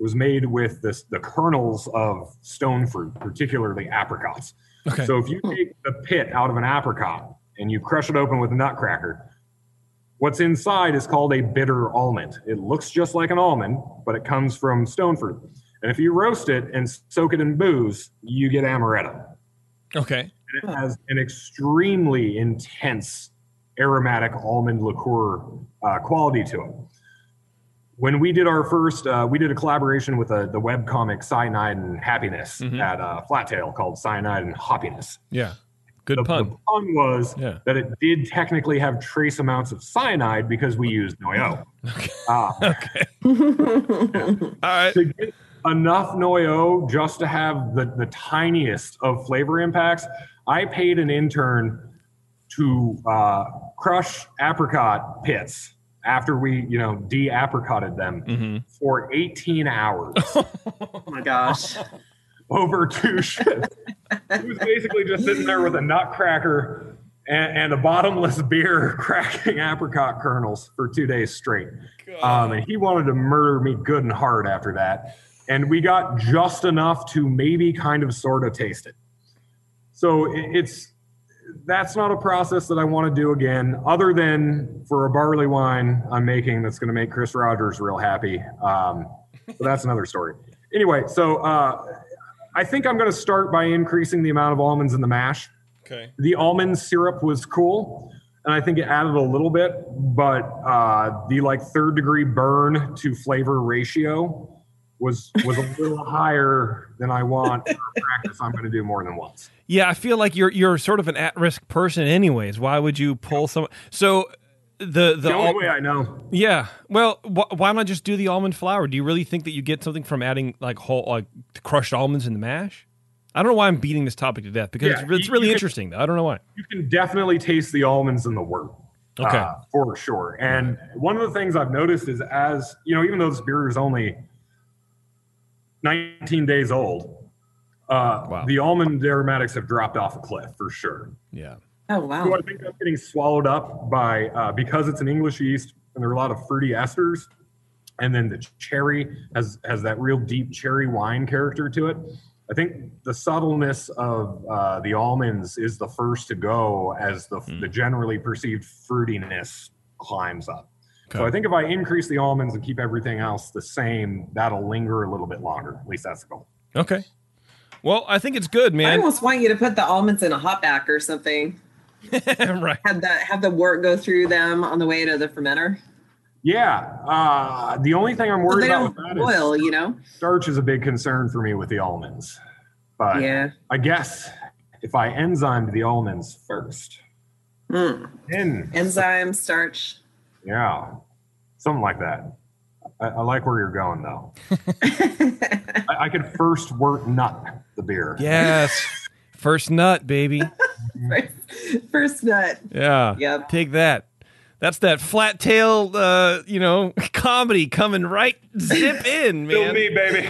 It was made with this, the kernels of stone fruit, particularly apricots. Okay. So if you take the pit out of an apricot and you crush it open with a nutcracker, what's inside is called a bitter almond. It looks just like an almond, but it comes from stone fruit. And if you roast it and soak it in booze, you get amaretto. Okay. And it has an extremely intense aromatic almond liqueur uh, quality to it. When we did our first, uh, we did a collaboration with uh, the webcomic Cyanide and Happiness Mhm. at uh, Flat Tail called Cyanide and Happiness. Yeah. Good The, pun. the pun was Yeah. that it did technically have trace amounts of cyanide because we used Noyau. Uh, All right. to get enough Noyau just to have the, the tiniest of flavor impacts, I paid an intern to uh, crush apricot pits after we, you know, de-apricotted them Mm-hmm. for 18 hours Oh my gosh. over two shifts. he was basically just sitting there with a nutcracker and, and a bottomless beer cracking apricot kernels for two days straight. Um, and he wanted to murder me good and hard after that. And we got just enough to maybe kind of sort of taste it. So it's that's not a process that I want to do again, other than for a barley wine I'm making that's going to make Chris Rogers real happy. Um, but that's another story. Anyway, so uh, I think I'm going to start by increasing the amount of almonds in the mash. Okay. The almond syrup was cool, and I think it added a little bit, but uh, the like third degree burn to flavor ratio was was a little higher than I want for practice. I'm going to do more than once. Yeah, I feel like you're you're sort of an at risk person, anyways. Why would you pull some? So the the, The only al- way I know. yeah. Well, wh- why not just do the almond flour? Do you really think that you get something from adding like whole like crushed almonds in the mash? I don't know why I'm beating this topic to death because Yeah, it's, re- it's really can- interesting though. I don't know why. you can definitely taste the almonds in the wort. Okay. uh, for sure. And one of the things I've noticed is as you know, even though this beer is only 19 days old, uh, Wow. the almond aromatics have dropped off a cliff for sure. Yeah. Oh So wow. I think that's getting swallowed up by uh, because it's an English yeast and there are a lot of fruity esters, and then the cherry has has that real deep cherry wine character to it. I think the subtleness of uh, the almonds is the first to go as the, the generally perceived fruitiness climbs up. So I think if I increase the almonds and keep everything else the same, that'll linger a little bit longer. At least that's the goal. Okay. Well, I think it's good, man. I almost want you to put the almonds in a hop back or something. right. Have the have the wort go through them on the way to the fermenter. Yeah. Uh, the only thing I'm worried they about don't with that is boil, you know? starch is a big concern for me with the almonds. But Yeah. I guess if I enzymed the almonds first, Mm. then Enzyme, starch. Yeah, something like that. I, I like where you're going though. I, I could first wort nut the beer. Yes. First nut, baby. first, first nut. Yeah. Yep. Take that. That's that flat tail, uh, you know, comedy coming right zip in, Still man. me, baby.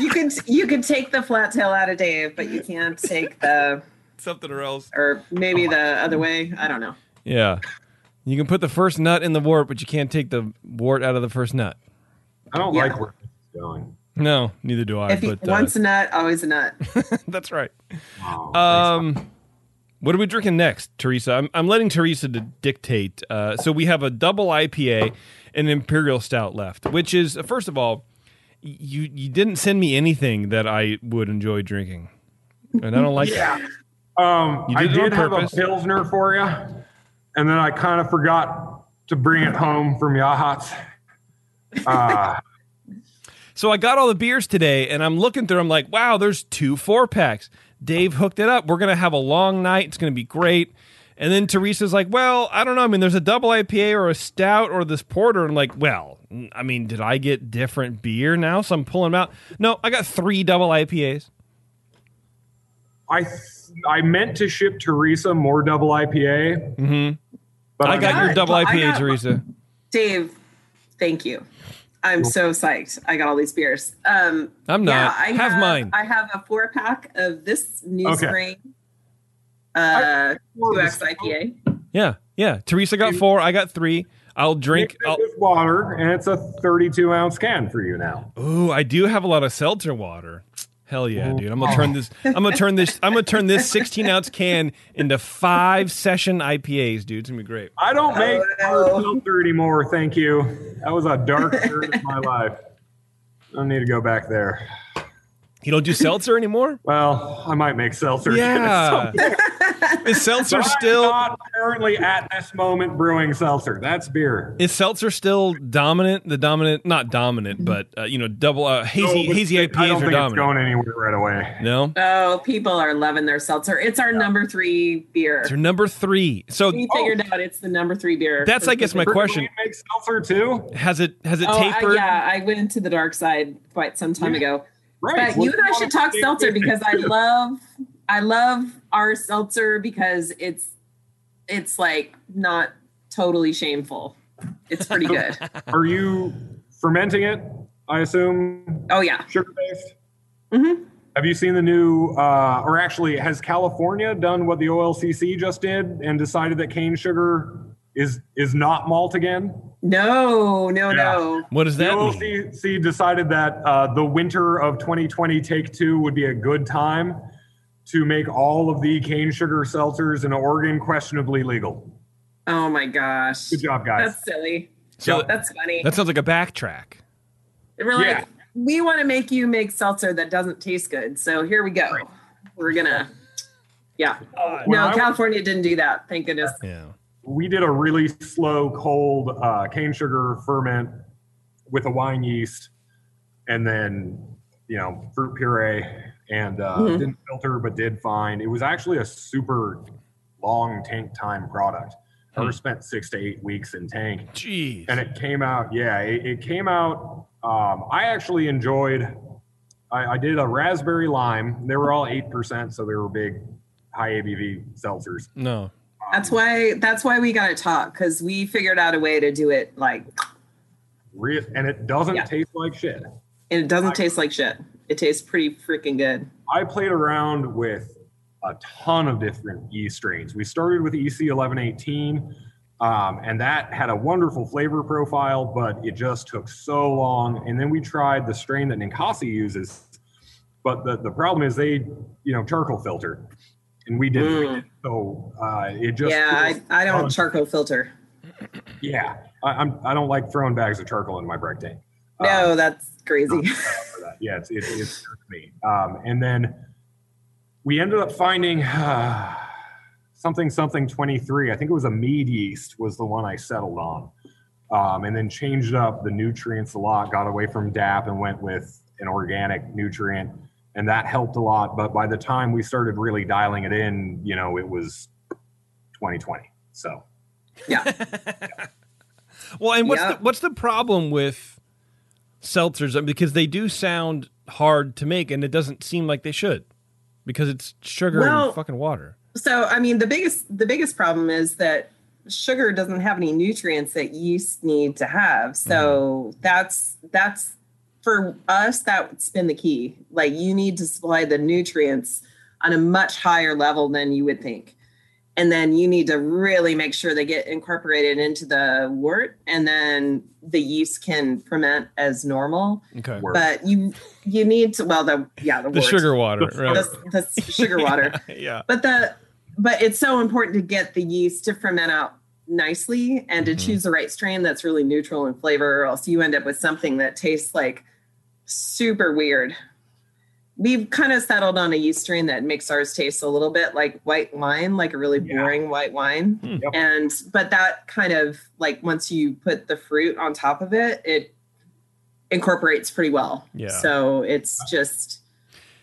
You can you can take the flat tail out of Dave, but you can't take the Something or else. or maybe the other way. I don't know. Yeah. You can put the first nut in the wort, but you can't take the wort out of the first nut. I don't Yeah. like where this is going. No, neither do I. if you but uh, once a nut, always a nut. that's right. Oh, Um, what are we drinking next, Teresa? I'm, I'm letting Teresa to dictate. Uh, so we have a double IPA and an imperial stout left, which is first of all, you you didn't send me anything that I would enjoy drinking, and I don't like that. Um, You I did it on did have a purpose. pilsner for you, and then I kind of forgot to bring it home from Yachats. Uh, So I got all the beers today, and I'm looking through. I'm like, wow, there's two four packs. Dave hooked it up. We're gonna have a long night. It's gonna be great. And then Teresa's like, well, I don't know. I mean, there's a double IPA or a stout or this porter. I'm like, well, I mean, did I get different beer now? So I'm pulling them out. No, I got three double IPAs. I I meant to ship Teresa more double IPA, Mm-hmm. But I got your double IPA, got- Teresa. Dave, thank you. I'm so psyched. I got all these beers. Um, I'm not. Yeah, I Have have mine. I have a four pack of this new Okay. spring uh, 2X IPA. Yeah, yeah. Teresa got four. I got three. I'll drink. Mix it I'll, water, and it's a 32 ounce can for you now. Ooh, I do have a lot of seltzer water. Hell yeah, dude! I'm gonna turn this. I'm gonna turn this. I'm gonna turn this 16 ounce can into five session IPAs, dude. It's gonna be great. I don't make hard seltzer anymore, thank you. That was a dark period of my life. I don't need to go back there. You don't do seltzer anymore? Well, I might make seltzer. Yeah. Is seltzer But I'm still? not currently at this moment brewing seltzer. That's beer. Is seltzer still dominant? The dominant, not dominant, but uh, you know, double uh, hazy No, but hazy I IPAs don't are think it's dominant. going anywhere right away. No, Oh, people are loving their seltzer. It's our number three beer. it's number three. So We figured out it's the number three beer. That's, I guess, my For- question. You make seltzer too? has it has it Oh, I, tapered? yeah, I went into the dark side quite some time ago. Right. But Well, you and I should talk seltzer because I love I love our seltzer because it's it's like not totally shameful. It's pretty good. Are you fermenting it? I assume. Oh yeah, sugar based. Mm-hmm. Have you seen the new, uh, or actually, has California done what the OLCC just did and decided that cane sugar is is not malt again? No, no, no. What does The that mean? OLCC decided that uh, the winter of 2020 Take Two would be a good time to make all of the cane sugar seltzers in Oregon questionably legal. Oh my gosh. Good job, guys. That's silly. So That's funny. that sounds like a backtrack. We're like, Yeah. we want to make you make seltzer that doesn't taste good. So here we go. We're gonna, yeah. When no, I- California didn't do that. Thank goodness. Yeah. We did a really slow cold uh, cane sugar ferment with a wine yeast and then you know fruit puree and uh, Mhm. didn't filter but did fine it was actually a super long tank time product i Hmm. spent six to eight weeks in tank Jeez. and it came out yeah it, it came out um, i actually enjoyed I, I did a raspberry lime they were all 8% so they were big high abv seltzers No. That's why. That's why we got to talk because we figured out a way to do it like, and it doesn't Yeah. taste like shit and it doesn't taste like shit. It tastes pretty freaking good. I played around with a ton of different yeast strains. We started with EC 1118, um, and that had a wonderful flavor profile, but it just took so long. And then we tried the strain that Ninkasi uses, but the, the problem is they, you know, charcoal filter, and we didn't. Mm. So uh, it just yeah, I, I don't Um, charcoal filter. yeah, I, I'm I don't like throwing bags of charcoal in my brick tank. No, that's crazy. that. Yeah, it's, it, it's me. Um, and then we ended up finding uh, something something 23. I think it was a mead yeast was the one I settled on. Um, and then changed up the nutrients a lot, got away from DAP and went with an organic nutrient. And that helped a lot. But by the time we started really dialing it in, you know, it was 2020. So yeah. Well, and what's Yeah. the, what's the problem with seltzers? Because they do sound hard to make, and it doesn't seem like they should, because it's sugar Well- and fucking water. So I mean the biggest the biggest problem is that sugar doesn't have any nutrients that yeast need to have. So mm-hmm. that's that's for us that's been the key. Like you need to supply the nutrients on a much higher level than you would think. And then you need to really make sure they get incorporated into the wort and then the yeast can ferment as normal. Okay. But you you need to well the yeah the, The wort sugar water, right? the, the sugar water. yeah. But the but it's so important to get the yeast to ferment out nicely and to mm-hmm. choose the right strain that's really neutral in flavor, or else you end up with something that tastes like super weird. We've kind of settled on a yeast strain that makes ours taste a little bit like white wine, like a really boring white wine. Hmm. Yep. And but that kind of like once you put the fruit on top of it, it incorporates pretty well. Yeah. So it's just,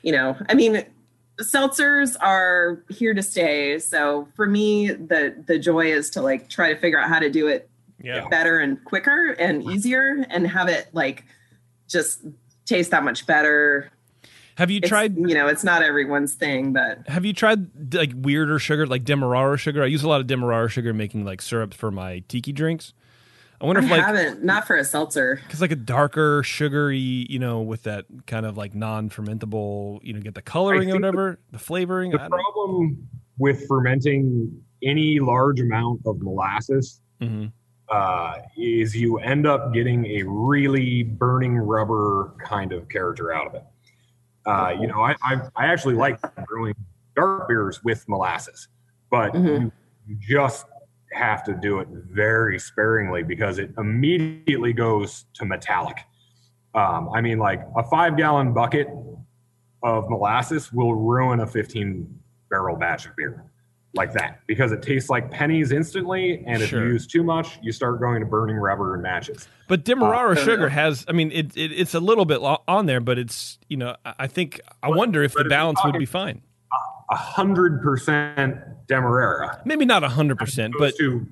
you know, I mean, seltzers are here to stay. So for me, the the joy is to like try to figure out how to do it Yeah. better and quicker and easier and have it like just taste that much better. Have you It's- tried? You know, it's not everyone's thing, but Have you tried like weirder sugar, like demerara sugar? I use a lot of demerara sugar making like syrups for my tiki drinks. I wonder I if like haven't. Not for a seltzer. because like a darker sugary, you know, with that kind of like non-fermentable, you know, get the coloring or think the- whatever, the flavoring. The I don't- problem with fermenting any large amount of molasses Mhm. Uh, is you end up getting a really burning rubber kind of character out of it. Uh, you know, I, I I actually like brewing dark beers with molasses, but Mhm. you, you just have to do it very sparingly because it immediately goes to metallic. Um, I mean, like a five gallon bucket of molasses will ruin a 15 barrel batch of beer like that because it tastes like pennies instantly. And if Sure. you use too much, you start going to burning rubber and matches. But demerara Uh, sugar has, I mean, it, it it's a little bit on there, but it's you know, I think I wonder if the if balance would be fine. A hundred percent demerara Maybe not a hundred percent, but to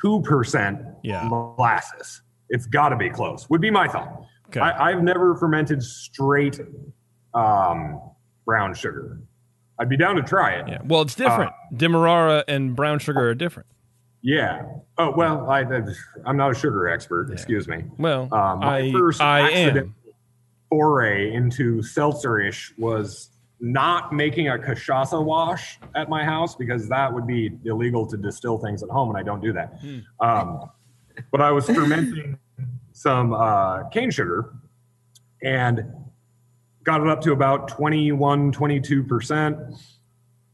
two percent Yeah. molasses. It's got to be close. Would be my thought. Okay. I, I've never fermented straight um, brown sugar. I'd be down to try it. yeah. Well, it's different. Uh, demerara and brown sugar are different. Yeah. Oh well, I I'm not a sugar expert. Excuse me. Well, Um, my I first I accident am. foray into seltzer-ish was not making a cachaça wash at my house because that would be illegal to distill things at home, and I don't do that. Um, but I was fermenting some uh, cane sugar and got it up to about 21, 22%.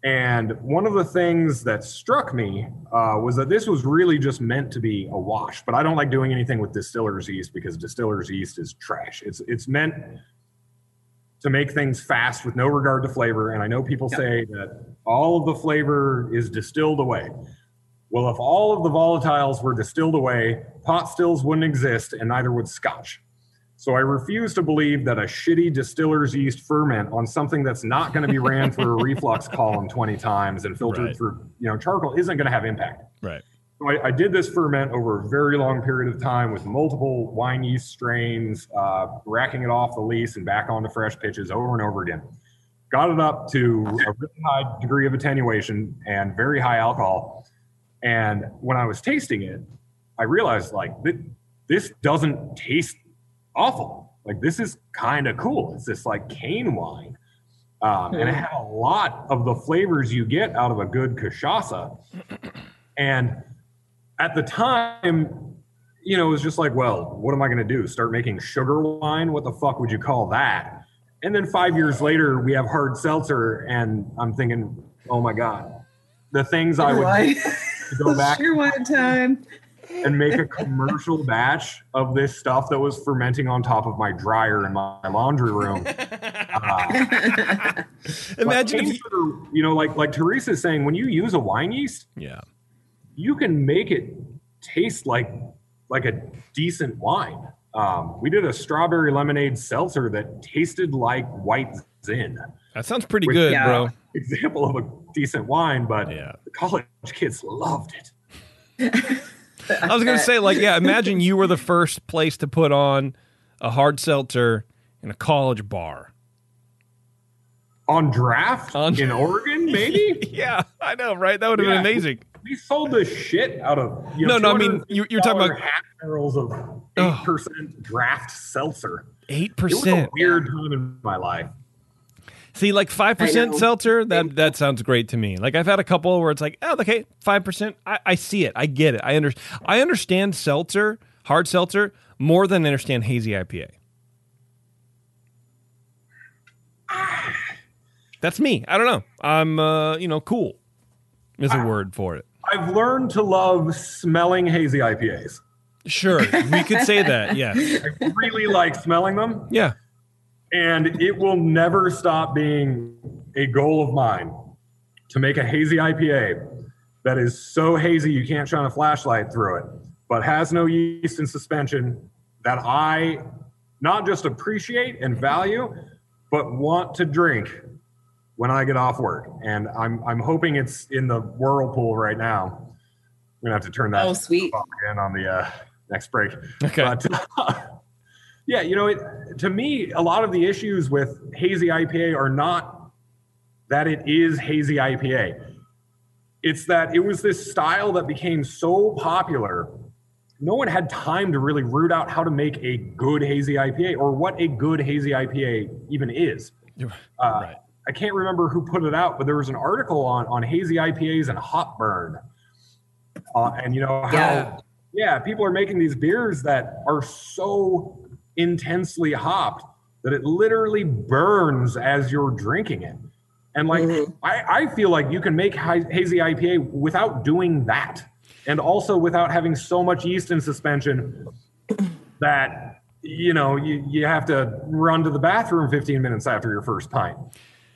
And one of the things that struck me uh, was that this was really just meant to be a wash. But I don't like doing anything with distiller's yeast because distiller's yeast is trash. It's it's meant to make things fast with no regard to flavor. And I know people say that all of the flavor is distilled away. Well, if all of the volatiles were distilled away, pot stills wouldn't exist, and neither would scotch. So I refuse to believe that a shitty distiller's yeast ferment on something that's not going to be ran through a reflux column 20 times and filtered Right. through, you know, charcoal isn't going to have impact. Right. So I, I did this ferment over a very long period of time with multiple wine yeast strains, uh, racking it off the lees and back onto fresh pitches over and over again. Got it up to a really high degree of attenuation and very high alcohol. And when I was tasting it, I realized like th- this doesn't taste awful. Like this is kind of cool. It's this like cane wine. Um, and it had a lot of the flavors you get out of a good cachaça. And at the time, you know, it was just like, well, what am I going to do? Start making sugar wine? What the fuck would you call that? And then five years later, we have hard seltzer, and I'm thinking, oh my god, the things I would Wine. go back Sure one time. And make a commercial batch of this stuff that was fermenting on top of my dryer in my laundry room. Uh, Imagine but if cane sugar, you know, like like Teresa's saying, when you use a wine yeast, Yeah. you can make it taste like like a decent wine. Um, we did a strawberry lemonade seltzer that tasted like white zin. That sounds pretty With- good, Yeah. bro. Example of a decent wine, but Yeah. the college kids loved it. I was going to say, like, yeah, imagine you were the first place to put on a hard seltzer in a college bar. On draft On- in Oregon, maybe Yeah, I know, right? That would have Yeah. been amazing. we sold the shit out of you know, No, no, I mean, you- you're talking about- $250 half barrels of eight percent draft seltzer. Eight It was a percent. weird time in my life. See, like five percent seltzer, that that sounds great to me. Like I've had a couple where it's like, oh, okay, five percent. I, I see it. I get it. I under, I understand seltzer, hard seltzer, more than I understand hazy IPA. That's me. I don't know. I'm, uh, you know, cool is a word for it. I've learned to love smelling hazy IPAs. Sure, we could say that. Yeah, I really like smelling them, yeah. And it will never stop being a goal of mine to make a hazy IPA that is so hazy you can't shine a flashlight through it, but has no yeast in suspension that I not just appreciate and value, but want to drink when I get off work. And I'm I'm hoping it's in the whirlpool right now. I'm gonna have to turn that Oh, sweet. off again on the uh, next break. Okay. But yeah, you know, it, to me, a lot of the issues with hazy IPA are not that it is hazy IPA. It's that it was this style that became so popular. No one had time to really root out how to make a good hazy IPA or what a good hazy IPA even is. Uh, right. I can't remember who put it out, but there was an article on on hazy IPAs and hop burn, uh, and you know how Yeah. yeah, people are making these beers that are so intensely hopped that it literally burns as you're drinking it. And like, Mhm. I, I feel like you can make hazy IPA without doing that, and also without having so much yeast in suspension that you know you, you have to run to the bathroom 15 minutes after your first pint.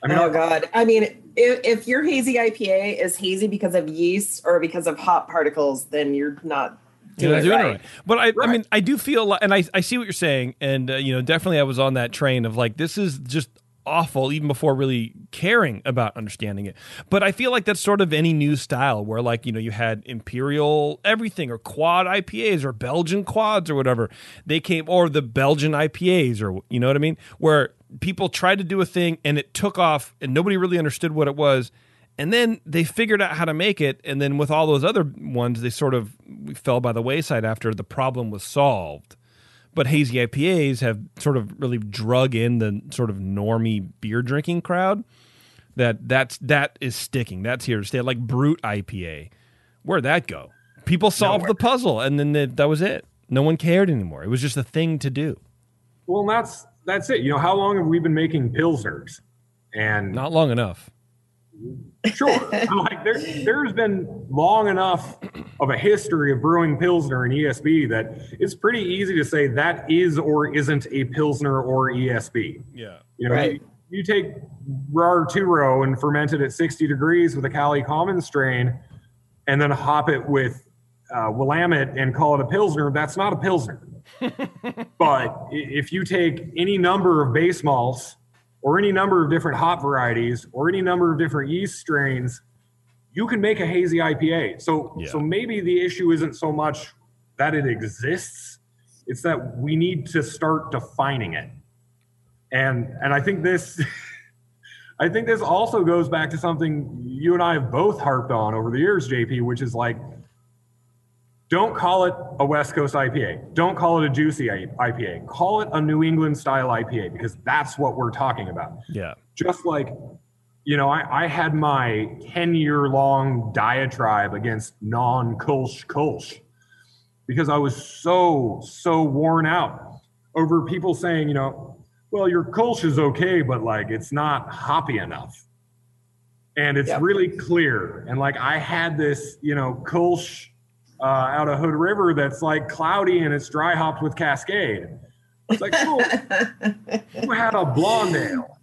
I mean, oh God! I mean, if, if your hazy IPA is hazy because of yeast or because of hop particles, then you're not You're not it doing right. it right. But I, I mean, I do feel, like, and I, I see what you're saying, and uh, you know, definitely, I was on that train of like, this is just awful, even before really caring about understanding it. But I feel like that's sort of any new style where, like, you know, you had imperial everything or quad IPAs or Belgian quads or whatever. They came, or the Belgian IPAs, or you know what I mean, where people tried to do a thing and it took off, and nobody really understood what it was. And then they figured out how to make it. And then with all those other ones, they sort of fell by the wayside after the problem was solved. But hazy IPAs have sort of really drug in the sort of normie beer drinking crowd. That that's that is sticking. That's here to stay. Like brut IPA, where'd that go? People solved Nowhere. the puzzle, and then the, that was it. No one cared anymore. It was just a thing to do. Well, that's that's it. You know, how long have we been making pilsners? And Not long enough. Sure, like there, there's been long enough of a history of brewing pilsner and ESB that it's pretty easy to say that is or isn't a pilsner or ESB. Yeah. You know, Right. you, you take Rahr two row and ferment it at 60 degrees with a Cali Common strain, and then hop it with uh, Willamette and call it a pilsner. That's not a pilsner. but if you take any number of base malts or any number of different hop varieties or any number of different yeast strains, you can make a hazy IPA. So, Yeah. so maybe the issue isn't so much that it exists; it's that we need to start defining it. And and I think this, I think this also goes back to something you and I have both harped on over the years, JP, which is like don't call it a West Coast IPA. Don't call it a juicy IPA. Call it a New England style IPA because that's what we're talking about. Yeah. Just like, you know, I, I had my 10 year long diatribe against non Kolsch Kolsch because I was so, so worn out over people saying, you know, well, your Kolsch is okay, but like it's not hoppy enough. And it's Yep. really clear. And like I had this, you know, Kolsch uh, out of Hood River that's like cloudy and it's dry hopped with Cascade. It's like, cool. you had a blonde ale.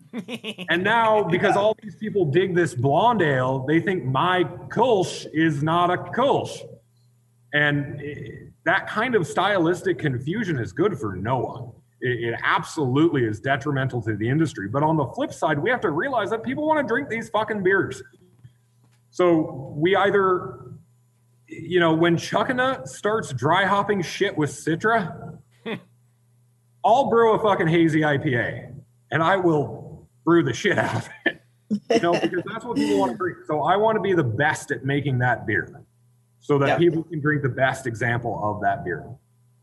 And now, because all these people dig this blonde ale, they think my Kolsch is not a Kolsch. And eh, that kind of stylistic confusion is good for no one. It, it absolutely is detrimental to the industry. But on the flip side, we have to realize that people want to drink these fucking beers. So we either, you know, when Chuckanut starts dry hopping shit with Citra, I'll brew a fucking hazy IPA and I will brew the shit out of it. You know, because that's what people want to drink. So I want to be the best at making that beer so that Yep. people can drink the best example of that beer.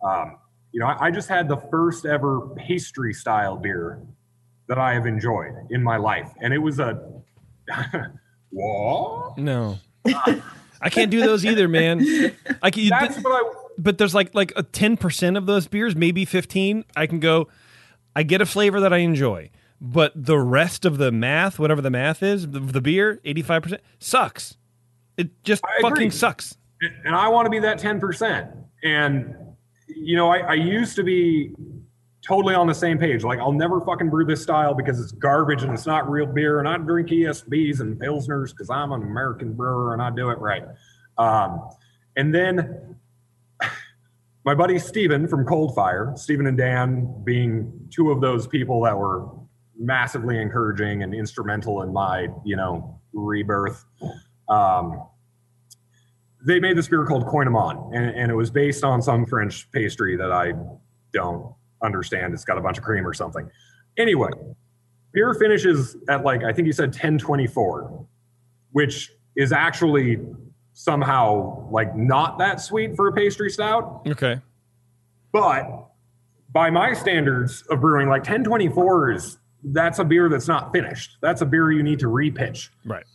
Um, you know, I, I just had the first ever pastry style beer that I have enjoyed in my life. And it was a, what? No. I can't do those either, man. I can, That's but, what I, but there's like like a ten percent of those beers, maybe fifteen. I can go. I get a flavor that I enjoy, but the rest of the math, whatever the math is, the, the beer, eighty five percent sucks. It just I fucking agree. sucks. and I want to be that 10%. And, you know, I, I used to be totally on the same page. Like, I'll never fucking brew this style because it's garbage and it's not real beer. And I drink ESBs and Pilsners because I'm an American brewer and I do it right. Um, and then my buddy Steven from Cold Fire, Steven and Dan being two of those people that were massively encouraging and instrumental in my, you know, rebirth. Um, they made this beer called Kouign-Amann, and, and it was based on some French pastry that I don't understand. It's got a bunch of cream or something. Anyway, beer finishes at like I think you said 1024, which is actually somehow like not that sweet for a pastry stout. Okay. But by my standards of brewing, like 1024 is that's a beer that's not finished. That's a beer you need to repitch. Right.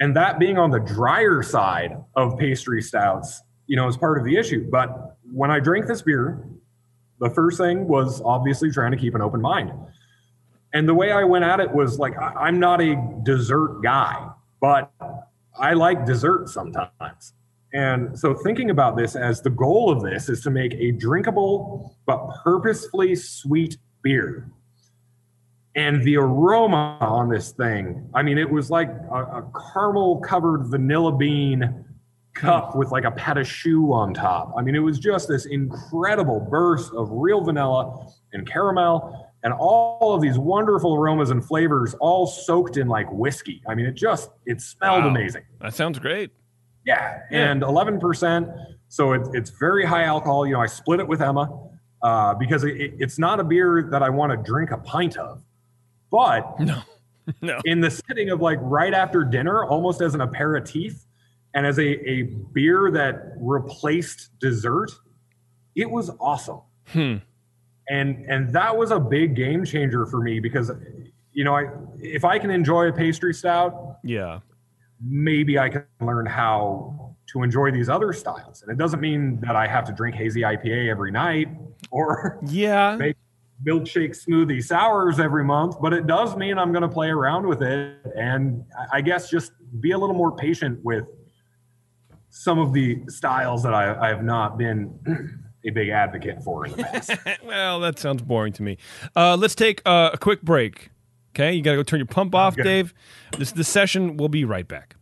And that being on the drier side of pastry stouts, you know, is part of the issue. But when I drank this beer, the first thing was obviously trying to keep an open mind. And the way I went at it was like, I'm not a dessert guy, but I like dessert sometimes. And so thinking about this as the goal of this is to make a drinkable but purposefully sweet beer. And the aroma on this thing, I mean, it was like a, a caramel covered vanilla bean cup with like a pat of shoe on top. I mean, it was just this incredible burst of real vanilla and caramel and all of these wonderful aromas and flavors all soaked in like whiskey. I mean, it just, it smelled Wow. amazing. That sounds great. Yeah, and eleven percent. So it's it's very high alcohol. You know, I split it with Emma uh, because it, it- it's not a beer that I want to drink a pint of, but No. No. in the setting of like right after dinner, almost as an aperitif and as a, a beer that replaced dessert. It was awesome. Hmm. And and that was a big game changer for me because you know, I if I can enjoy a pastry stout, Yeah. maybe I can learn how to enjoy these other styles. And it doesn't mean that I have to drink hazy IPA every night or Yeah. make milkshake smoothie sours every month, but it does mean I'm going to play around with it. And I- I guess just be a little more patient with some of the styles that I, I have not been a big advocate for in the past. well, that sounds boring to me. Uh, let's take uh, a quick break. Okay, you got to go turn your pump off, Good. Dave. This is the session. We'll be right back.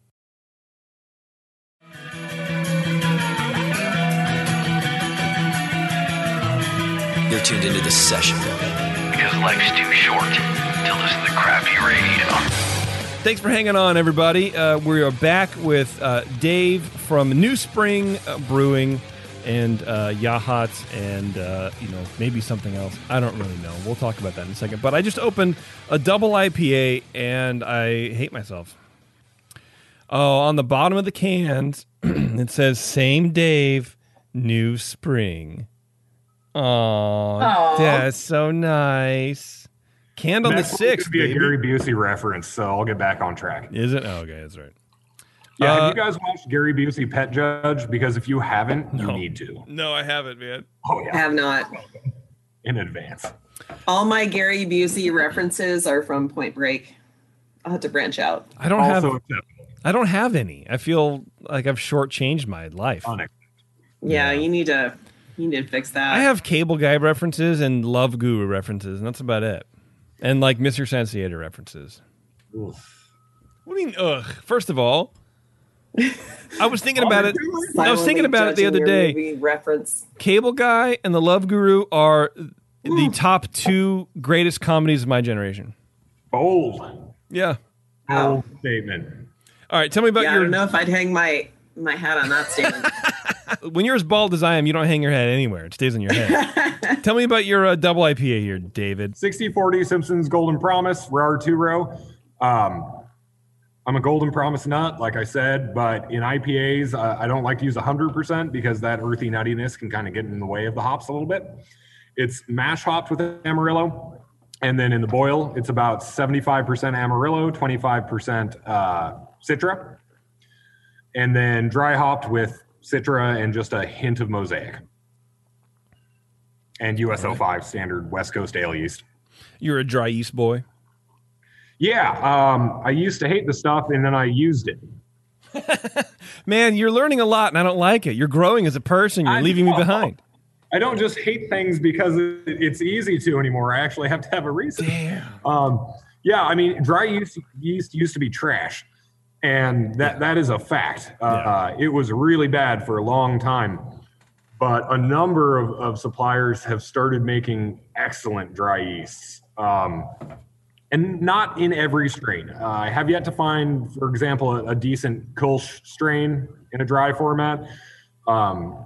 You're tuned into the session. Because life's too short to listen to crappy radio. Thanks for hanging on, everybody. Uh, we are back with uh, Dave from New Spring Brewing and uh, Yachats and, uh, you know, maybe something else. I don't really know. We'll talk about that in a second. But I just opened a double IPA and I hate myself. Oh, on the bottom of the cans, it says same Dave, New Spring. Oh, that's so nice. Canned on the Next one sixth, be a. Gary Busey reference, so I'll get back on track. Is it? Oh, okay, that's right. Yeah, Uh, have you guys watched Gary Busey Pet Judge? Because if you haven't, No. you need to. No, I haven't, man. Oh yeah, I have not. in advance. All my Gary Busey references are from Point Break. I'll have to branch out. I don't Also have. acceptable. I don't have any. I feel like I've shortchanged my life. Unacceptable. Yeah, you need to you need to fix that. I have cable guy references and love guru references, and that's about it. And like Mr. Sensiator references. Oof. What do you mean? Ugh. First of all, I was thinking about it. I was thinking about it the other day. movie reference. Cable Guy and The Love Guru are the top two greatest comedies of my generation. Bold. Yeah. Bold statement. All right. Tell me about Yeah, I your. don't know if I'd hang my my hat on that statement. When you're as bald as I am, you don't hang your head anywhere. It stays on your head. Tell me about your uh, double IPA here, David. 60-40 Simpsons Golden Promise, Rahr two row. Um, I'm a Golden Promise nut, like I said, but in IPAs, uh, I don't like to use 100% because that earthy nuttiness can kind of get in the way of the hops a little bit. It's mash hopped with Amarillo. And then in the boil, it's about 75% Amarillo, 25% uh, Citra. And then dry hopped with Citra and just a hint of Mosaic. And US-05 standard West Coast ale yeast. You're a dry yeast boy. Yeah, um, I used to hate the stuff and then I used it. Man, you're learning a lot, and I don't like it. You're growing as a person. You're I leaving me behind. I don't just hate things because it's easy to anymore. I actually have to have a reason. Damn. Um, yeah, I mean, dry yeast, yeast used to be trash, and that that is a fact. Uh, It was really bad for a long time, but a number of, of suppliers have started making excellent dry yeasts. Um, and not in every strain. Uh, I have yet to find, for example, a, a decent Kolsch strain in a dry format. Um,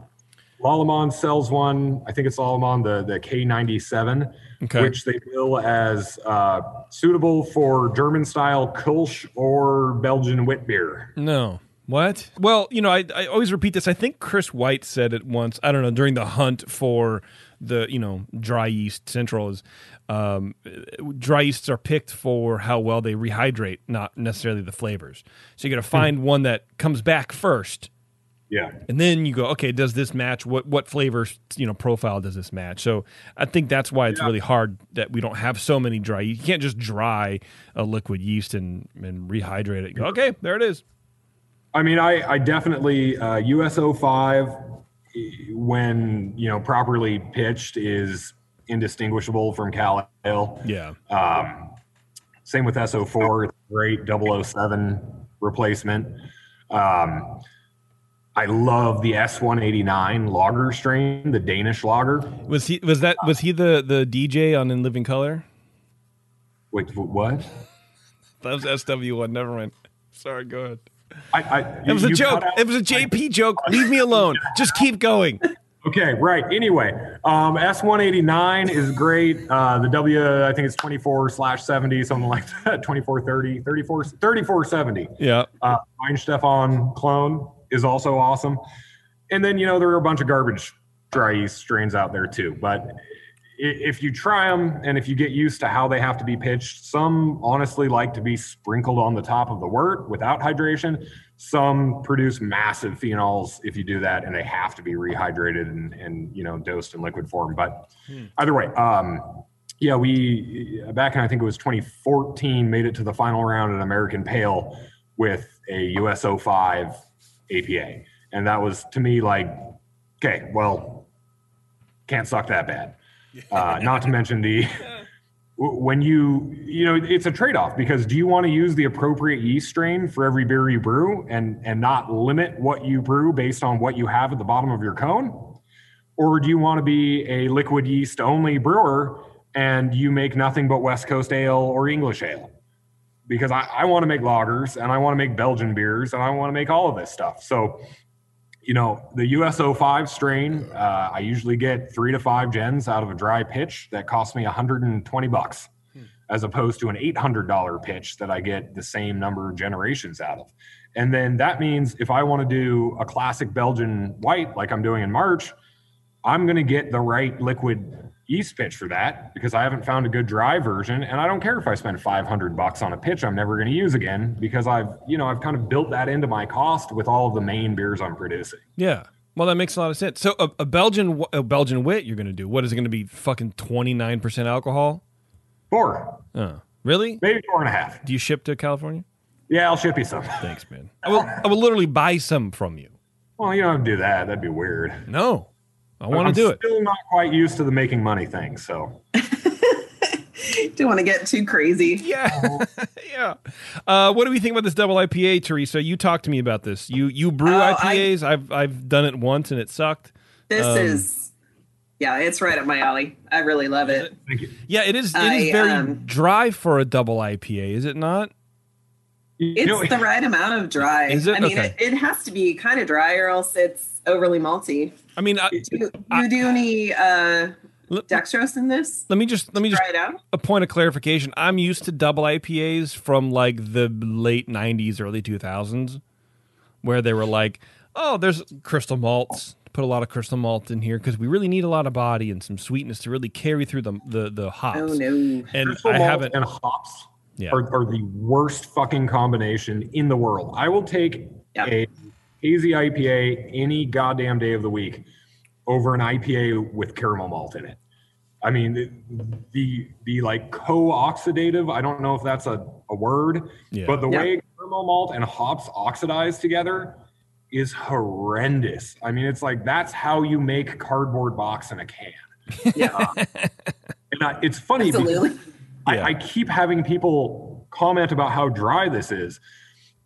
sells one. I think it's Lallemand, the, the K97, Okay. which they bill as uh, suitable for German style Kolsch or Belgian wit beer. No. What? Well, you know, I, I always repeat this. I think Chris White said it once. I don't know during the hunt for the you know dry yeast central is um, dry yeasts are picked for how well they rehydrate, not necessarily the flavors. So you got to find one that comes back first, Yeah. and then you go, okay, does this match? What what flavor you know profile does this match? So I think that's why it's Yeah. really hard that we don't have so many dry. You can't just dry a liquid yeast and and rehydrate it. Go, okay, there it is. I mean, I, I definitely uh, US-05 when you know properly pitched is indistinguishable from Cal Ale. Yeah. Um, same with S-04, great 007 replacement. Um, I love the S one eighty nine lager strain, the Danish lager. Was he was that was he the the DJ on In Living Color? Wait, what? That was SW one. Never mind. Sorry, go ahead. I, I It was a you joke. It was a JP joke. Leave me alone. Just keep going. Okay, right. Anyway, um, S189 is great. Uh, the W, I think it's 24 slash 70, something like that. 2430, 34, 3470. Yeah. Uh, Stefan clone is also awesome. And then, you know, there are a bunch of garbage dry yeast strains out there too. But if you try them and if you get used to how they have to be pitched, some honestly like to be sprinkled on the top of the wort without hydration. Some produce massive phenols if you do that, and they have to be rehydrated and, and you know dosed in liquid form. But either way, um, yeah, we back in I think it was 2014 made it to the final round in American Pale with a US-05 APA, and that was to me like, okay, well, can't suck that bad. Uh, not to mention the when you you know it's a trade-off because do you want to use the appropriate yeast strain for every beer you brew and and not limit what you brew based on what you have at the bottom of your cone? Or do you want to be a liquid yeast only brewer and you make nothing but west coast ale or english ale because i, I want to make lagers and i want to make belgian beers and i want to make all of this stuff. So you know the US-05 strain uh, i usually get three to five gens out of a dry pitch that costs me 120 bucks as opposed to an $800 pitch that i get the same number of generations out of. And then that means if i want to do a classic belgian white like i'm doing in march i'm going to get the right liquid yeast pitch for that because i haven't found a good dry version and i don't care if i spend 500 bucks on a pitch i'm never going to use again because i've you know i've kind of built that into my cost with all of the main beers i'm producing Yeah. Well, that makes a lot of sense. So a, a Belgian a Belgian wit you're going to do. What is it going to be? Fucking 29% alcohol? Four. four Oh. Really? maybe four and a half Do you ship to California? yeah i'll ship you some Thanks, man. I will I will literally buy some from you. well you don't have to do that that'd be weird No. I want to I'm do it. still not quite used to the making money thing so Don't want to get too crazy. Yeah. yeah. Uh, what do we think about this double IPA, Teresa? You talked to me about this. You you brew Oh, IPAs. I've I've done it once and it sucked. This Um, is, yeah, it's right up my alley. I really love it. thank you Yeah, it is it I, is very um, dry for a double IPA, is it not? It's know, the right amount of dry. Is it? I mean, Okay. it, it has to be kind of dry, or else it's overly malty. I mean, I, Do you, you do any uh, dextrose in this? let me just let me just Try it out. a point of clarification. I'm used to double IPAs from like the late '90s, early 2000s, where they were like, "Oh, there's crystal malts. Put a lot of crystal malt in here because we really need a lot of body and some sweetness to really carry through the the, the hops." Oh no! And crystal I malt haven't. and hops Yeah. are, are the worst fucking combination in the world. I will take Yep. a hazy IPA any goddamn day of the week over an IPA with caramel malt in it. I mean, the the, the like co-oxidative. I don't know if that's a, a word, Yeah. but the Yeah. way caramel malt and hops oxidize together is horrendous. I mean, it's like that's how you make cardboard box in a can. Yeah, uh, And I, it's funny because absolutely. I, Yeah. I keep having people comment about how dry this is.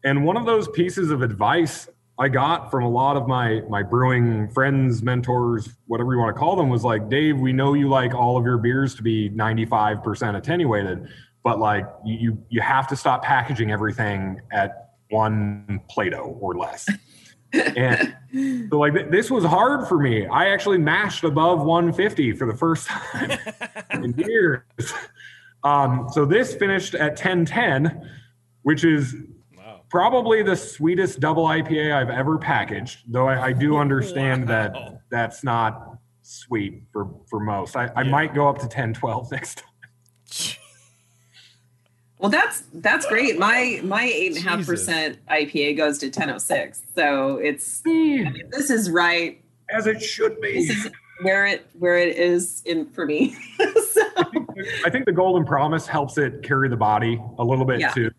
And one of those pieces of advice I got from a lot of my my brewing friends, mentors, whatever you want to call them, was like, Dave, we know you like all of your beers to be 95% attenuated, but like you you, have to stop packaging everything at one Plato or less. and so like th- this was hard for me. I actually mashed above 150 for the first time in years. Um, so this finished at 1010, which is probably the sweetest double IPA I've ever packaged. Though I, I do understand that that's not sweet for for most. I, I might go up to 1012 next time. Well, that's that's great. My my eight and a half percent IPA goes to ten oh six. So it's I hmm. mean, this is right. As it should This be. is where it where it is in for me. so I think the Golden Promise helps it carry the body a little bit Yeah. too.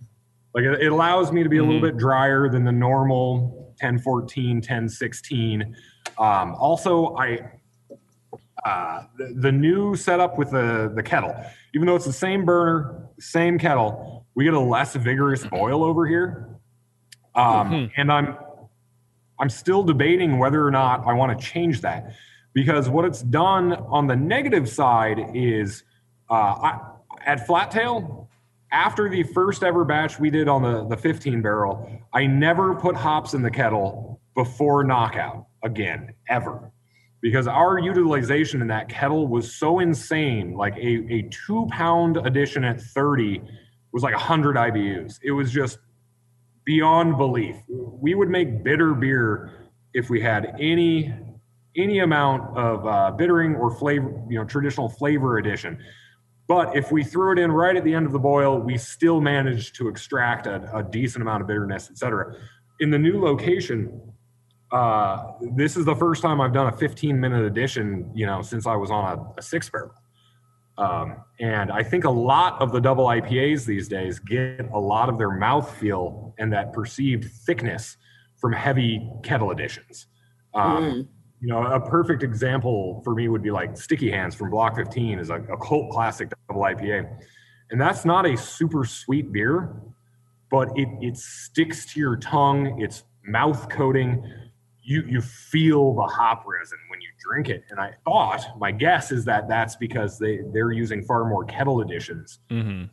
Like it it allows me to be a little bit drier than the normal 1014, 1016. Um, also, I uh, the, the new setup with the the kettle, even though it's the same burner, same kettle, we get a less vigorous boil over here. Um, And I'm I'm still debating whether or not I want to change that because what it's done on the negative side is uh, I, at Flat Tail, after the first ever batch we did on the, the 15 barrel, I never put hops in the kettle before knockout again, ever. because our utilization in that kettle was so insane. Like a, a two pound addition at 30 was like 100 IBUs. It was just beyond belief. We would make bitter beer if we had any any amount of uh, bittering or flavor, you know, traditional flavor addition. But if we threw it in right at the end of the boil, we still managed to extract a, a decent amount of bitterness, et cetera. In the new location, uh, this is the first time I've done a 15 minute addition, you know, since I was on a, a six barrel. Um, and I think a lot of the double IPAs these days get a lot of their mouth feel and that perceived thickness from heavy kettle additions. Um, Mm. You know, a perfect example for me would be like Sticky Hands from Block 15 is a, a cult classic double IPA. And that's not a super sweet beer, but it, it sticks to your tongue. It's mouth coating. You, you feel the hop resin when you drink it. And I thought, my guess is that that's because they, they're using far more kettle additions Mm-hmm.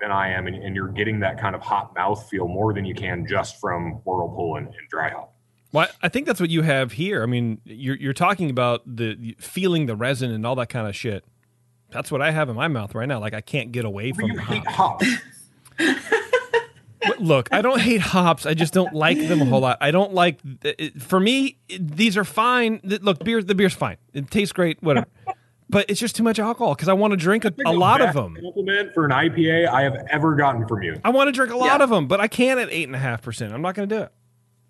than I am. And, and you're getting that kind of hot mouth feel more than you can just from Whirlpool and, and Dry Hop. Well, I think that's what you have here. I mean, you're you're talking about the feeling the resin and all that kind of shit. That's what I have in my mouth right now. Like I can't get away from. You hate hops. Look, I don't hate hops. I just don't like them a whole lot. I don't like. it- For me, it- these are fine. Look, beer. The beer's fine. It tastes great. Whatever. But it's just too much alcohol because I want to drink a, a lot of them. Compliment for an IPA I have ever gotten from you. I want to drink a lot of them, but I can't at eight and a half percent. I'm not going to do it.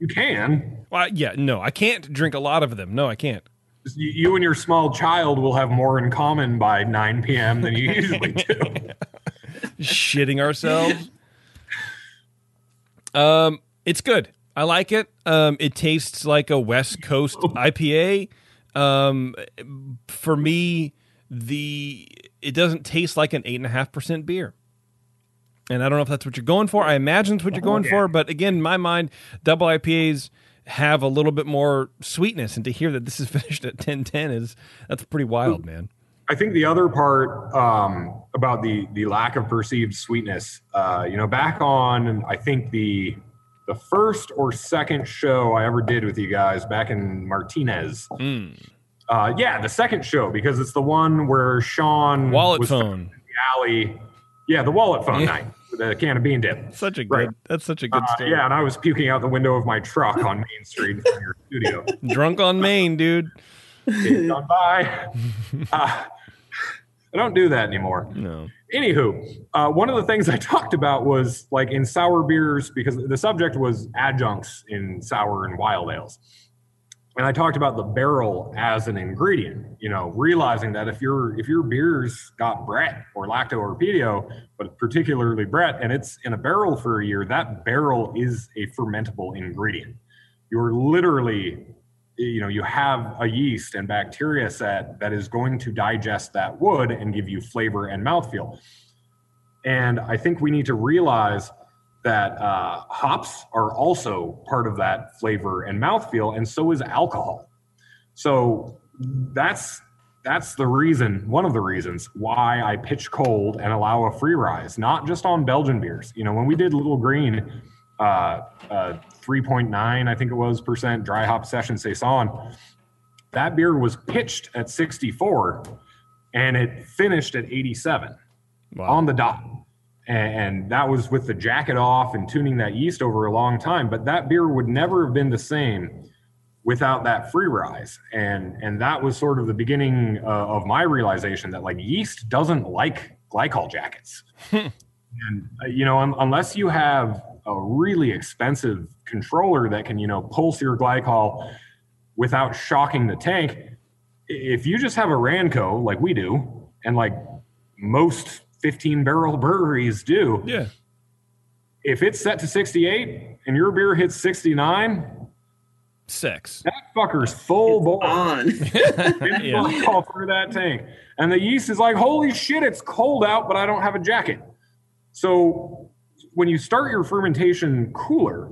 You can. Well, yeah, no, I can't drink a lot of them. No, I can't. You, and your small child will have more in common by 9 p.m. than you usually do. shitting ourselves. Um, it's good. I like it. Um, it tastes like a West Coast IPA. Um, for me, the it doesn't taste like an eight and a half percent beer. And I don't know if that's what you're going for. I imagine it's what you're going for, but again, in my mind, double IPAs have a little bit more sweetness, and to hear that this is finished at 10-10 is that's pretty wild, man. I think the other part um, about the the lack of perceived sweetness, uh, you know, back on I think the the first or second show I ever did with you guys back in Martinez. Mm. Uh, yeah, the second show because it's the one where Sean Wallet phone. in the alley. Yeah, the wallet phone night with a can of bean dip. Such a good. Right. That's such a good Uh, story. yeah, and I was puking out the window of my truck on Main Street in your studio. Drunk on Maine, dude. It's gone by. Uh, I don't do that anymore. No. Anywho, uh, one of the things I talked about was like in sour beers because the subject was adjuncts in sour and wild ales. And I talked about the barrel as an ingredient, you know, realizing that if your if your beer's got Brett or lacto or pedio, but particularly Brett, and it's in a barrel for a year, that barrel is a fermentable ingredient. You're literally, you know, you have a yeast and bacteria set that is going to digest that wood and give you flavor and mouthfeel. And I think we need to realize that uh, hops are also part of that flavor and mouthfeel, and so is alcohol. So that's that's the reason, one of the reasons why I pitch cold and allow a free rise, not just on Belgian beers. You know, when we did Little Green, uh, uh, 3.9, I think it was percent dry hop session saison, that beer was pitched at 64 and it finished at 87 on the dot. And, that was with the jacket off and tuning that yeast over a long time. But that beer would never have been the same without that free rise. And and that was sort of the beginning uh, of my realization that like yeast doesn't like glycol jackets. and uh, you know, un- unless you have a really expensive controller that can you know pulse your glycol without shocking the tank, if you just have a Ranco like we do, and like most 15 barrel breweries do, yeah. If it's set to 68 and your beer hits 69, Six. that fucker's full bore. On. It's Yeah. all through that tank. And the yeast is like, holy shit, it's cold out, but I don't have a jacket. So when you start your fermentation cooler,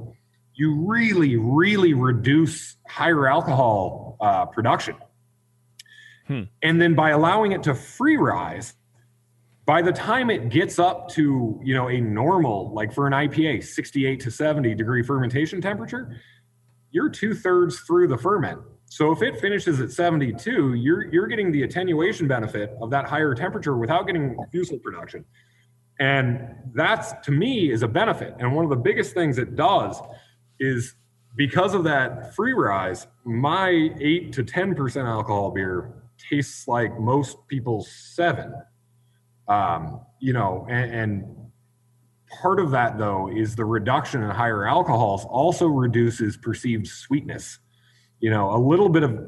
you really, really reduce higher alcohol uh, production. Hmm. And then by allowing it to free rise, by the time it gets up to you know a normal, like for an IPA, 68 to 70 degree fermentation temperature, you're two thirds through the ferment. So if it finishes at 72, you're you're getting the attenuation benefit of that higher temperature without getting fusel production. And that's to me is a benefit. And one of the biggest things it does is because of that free rise, my eight to 10% alcohol beer tastes like most people's seven. Um, you know, and, and part of that though is the reduction in higher alcohols also reduces perceived sweetness. You know, a little bit of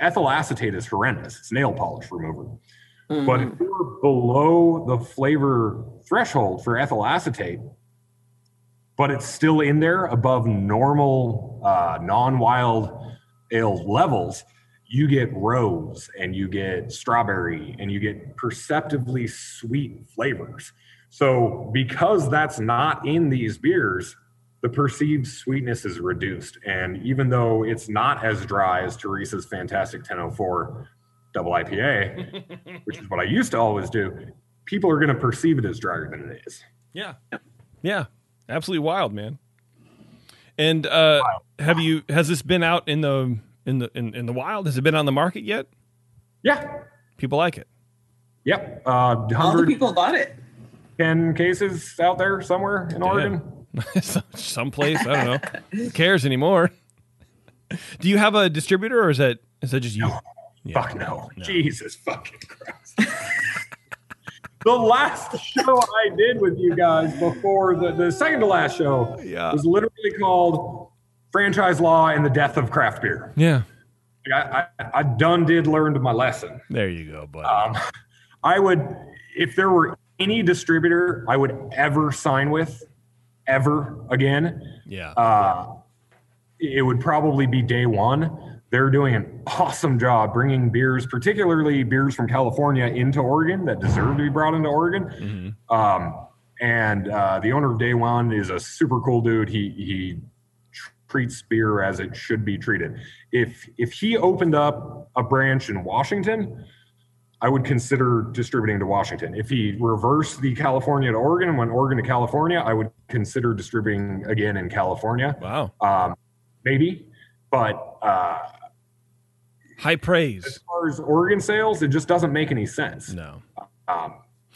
ethyl acetate is horrendous. It's nail polish remover. Mm-hmm. But if you're below the flavor threshold for ethyl acetate, but it's still in there above normal uh, non-wild ale levels, you get rose and you get strawberry and you get perceptively sweet flavors. So because that's not in these beers, the perceived sweetness is reduced. And even though it's not as dry as Teresa's Fantastic 1004 double IPA, which is what I used to always do, people are going to perceive it as drier than it is. Yeah. Yeah. Absolutely wild, man. And uh, wild. have you has this been out in the in the in, in the wild? Has it been on the market yet? Yeah. People like it. Yep. Uh, All the people bought it. 10 cases out there somewhere in Oregon. Someplace. I don't know. Who cares anymore? Do you have a distributor or is that is that just you? No. Yeah. Fuck no. no. Jesus fucking Christ. the last show I did with you guys before the, the second to last show yeah. was literally called Franchise Law and the Death of Craft Beer. Yeah. I, I, I done did learned my lesson. There you go, buddy. Um, I would, if there were any distributor I would ever sign with, ever again, yeah, uh, it would probably be day one they're doing an awesome job bringing beers, particularly beers from California, into Oregon that deserve to be brought into Oregon. Mm-hmm. Um, and uh, the owner of Day One is a super cool dude. He he treats beer as it should be treated. If if he opened up a branch in Washington, I would consider distributing to Washington. If he reversed the California to Oregon and went Oregon to California, I would consider distributing again in California. Wow. Um, maybe, but uh, High praise. As far as Oregon sales, it just doesn't make any sense. No. Um,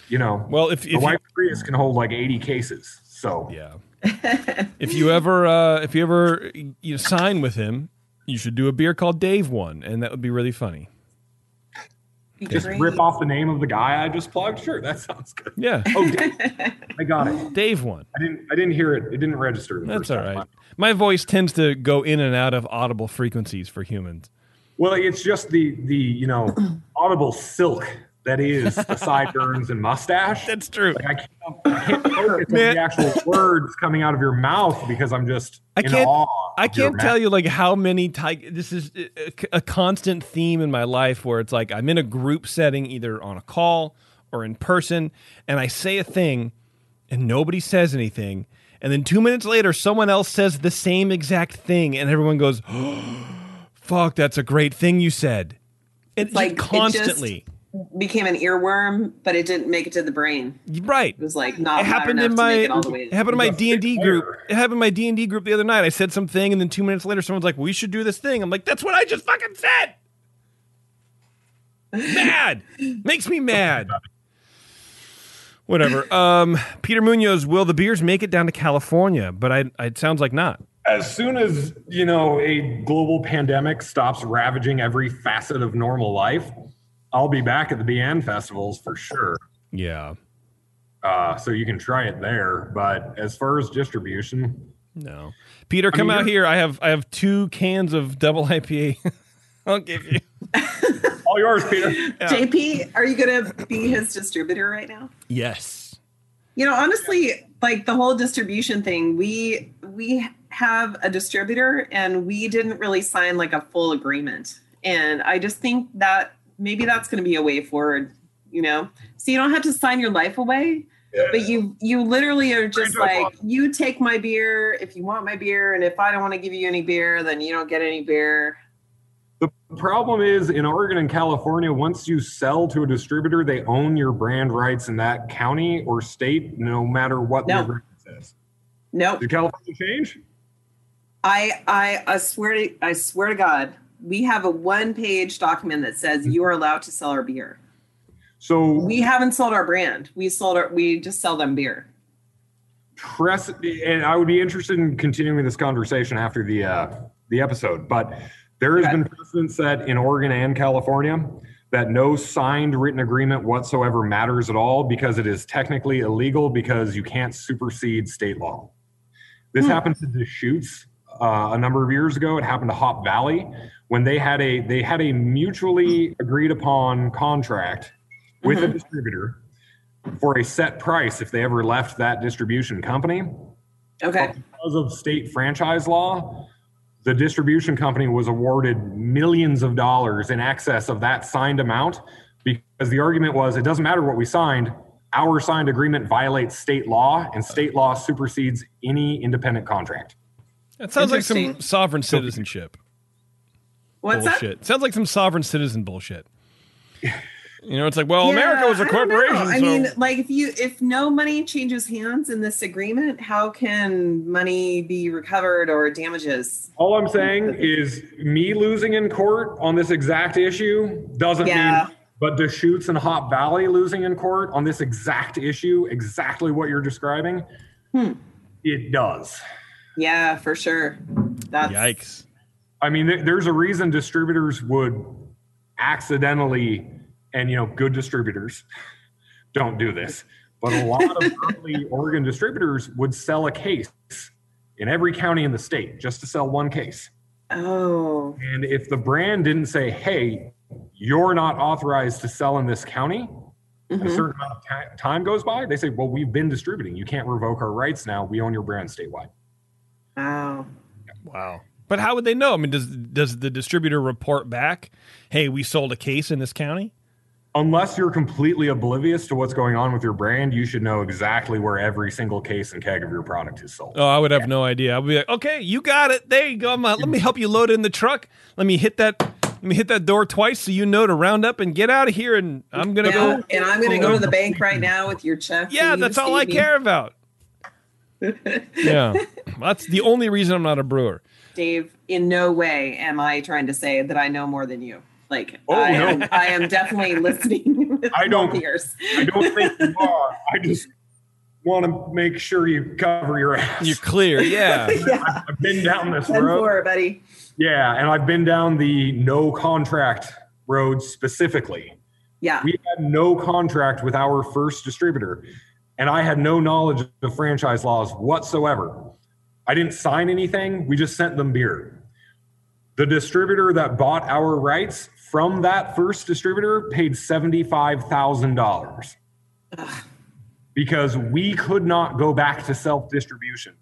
you know, well, if, if the white Prius can hold like 80 cases. So yeah. if you ever, uh, if you ever you sign with him, you should do a beer called Dave One, and that would be really funny. Just rip off the name of the guy I just plugged. Sure, that sounds good. Yeah. Oh, Dave. I got it. Dave one. I didn't. I didn't hear it. It didn't register. That's all right. My voice tends to go in and out of audible frequencies for humans. Well, it's just the the you know audible silk that is the sideburns and mustache. That's true. Like I can't, I can't focus on the actual words coming out of your mouth because I'm just I can't I can't tell you like how many ty- this is a, a constant theme in my life where it's like I'm in a group setting either on a call or in person and I say a thing and nobody says anything and then 2 minutes later someone else says the same exact thing and everyone goes fuck, that's a great thing you said. It's like constantly. It became an earworm, but it didn't make it to the brain. Right. It was like not. It happened in my. It, it, happened in my D and D group. It happened in my D and D group the other night. I said something, and then two minutes later, someone's like, "We should do this thing." I'm like, "That's what I just fucking said." mad makes me mad. Whatever. Um, Peter Munoz, will the beers make it down to California? But I, it sounds like not as soon as you know a global pandemic stops ravaging every facet of normal life i'll be back at the bn festivals for sure. Yeah. Uh, so you can try it there but as far as distribution no. Peter come I mean, out here. I have i have two cans of double ipa i'll give you. All yours peter. Yeah. jp are you gonna be his distributor right now? Yes. You know honestly like the whole distribution thing we we have a distributor and we didn't really sign like a full agreement. And I just think that maybe that's going to be a way forward, you know? So you don't have to sign your life away. Yeah. But you you literally are just like you take my beer if you want my beer and if I don't want to give you any beer then you don't get any beer. The problem is in Oregon and California, once you sell to a distributor, they own your brand rights in that county or state, no matter what no. the agreement says. No. Nope. Did California change? I I I swear to I swear to God, we have a one page document that says you are allowed to sell our beer. So We haven't sold our brand. We sold our we just sell them beer. press and I would be interested in continuing this conversation after the uh, the episode. But there has Okay. been precedent set in Oregon and California that no signed written agreement whatsoever matters at all because it is technically illegal because you can't supersede state law. This happened to Deschutes uh, a number of years ago. It happened to Hop Valley when they had a they had a mutually agreed upon contract with a distributor for a set price if they ever left that distribution company. Okay. Because of state franchise law, the distribution company was awarded millions of dollars in excess of that signed amount because the argument was it doesn't matter what we signed, our signed agreement violates state law and state law supersedes any independent contract. That sounds like some sovereign citizenship What's bullshit. Sounds like some sovereign citizen bullshit. You know, it's like, well, that? America was a I don't corporation. I so mean, like if you if no money changes hands in this agreement, how can money be recovered or damages? All I'm saying is me losing in court on this exact issue doesn't Yeah. mean but Deschutes and Hop Valley losing in court on this exact issue, exactly what you're describing, Hmm. it does. Yeah, for sure. That's Yikes. I mean, there- there's a reason distributors would accidentally, and you know, good distributors don't do this, but a lot of early Oregon distributors would sell a case in every county in the state just to sell one case. Oh, And if the brand didn't say, hey, you're not authorized to sell in this county, Mm-hmm. a certain amount of ti- time goes by, they say, well, we've been distributing. You can't revoke our rights now. We own your brand statewide. Wow. Wow. But how would they know? I mean, does does the distributor report back, "Hey, we sold a case in this county"? Unless you're completely oblivious to what's going on with your brand, you should know exactly where every single case and keg of your product is sold. Oh, I would have no idea. I would be like, "Okay, you got it. There you go. I'm, uh, let me help you load it in the truck. Let me hit that. Let me hit that door twice so you know to round up and get out of here. And I'm gonna Yeah, go. and I'm going to go to the bank right now with your check. Yeah, you that's all I me. care about. Yeah, that's the only reason I'm not a brewer. Dave, in no way am I trying to say that I know more than you. Like, Oh, I, no. am, I am definitely listening with I don't- both ears. I don't think you are. I just want to make sure you cover your ass. You're clear. Yeah. yeah, I've been down this ten road. four, buddy. Yeah, and I've been down the no contract road specifically. Yeah, We had no contract with our first distributor, and I had no knowledge of franchise laws whatsoever. I didn't sign anything, we just sent them beer. The distributor that bought our rights from that first distributor paid $75,000 because we could not go back to self distribution,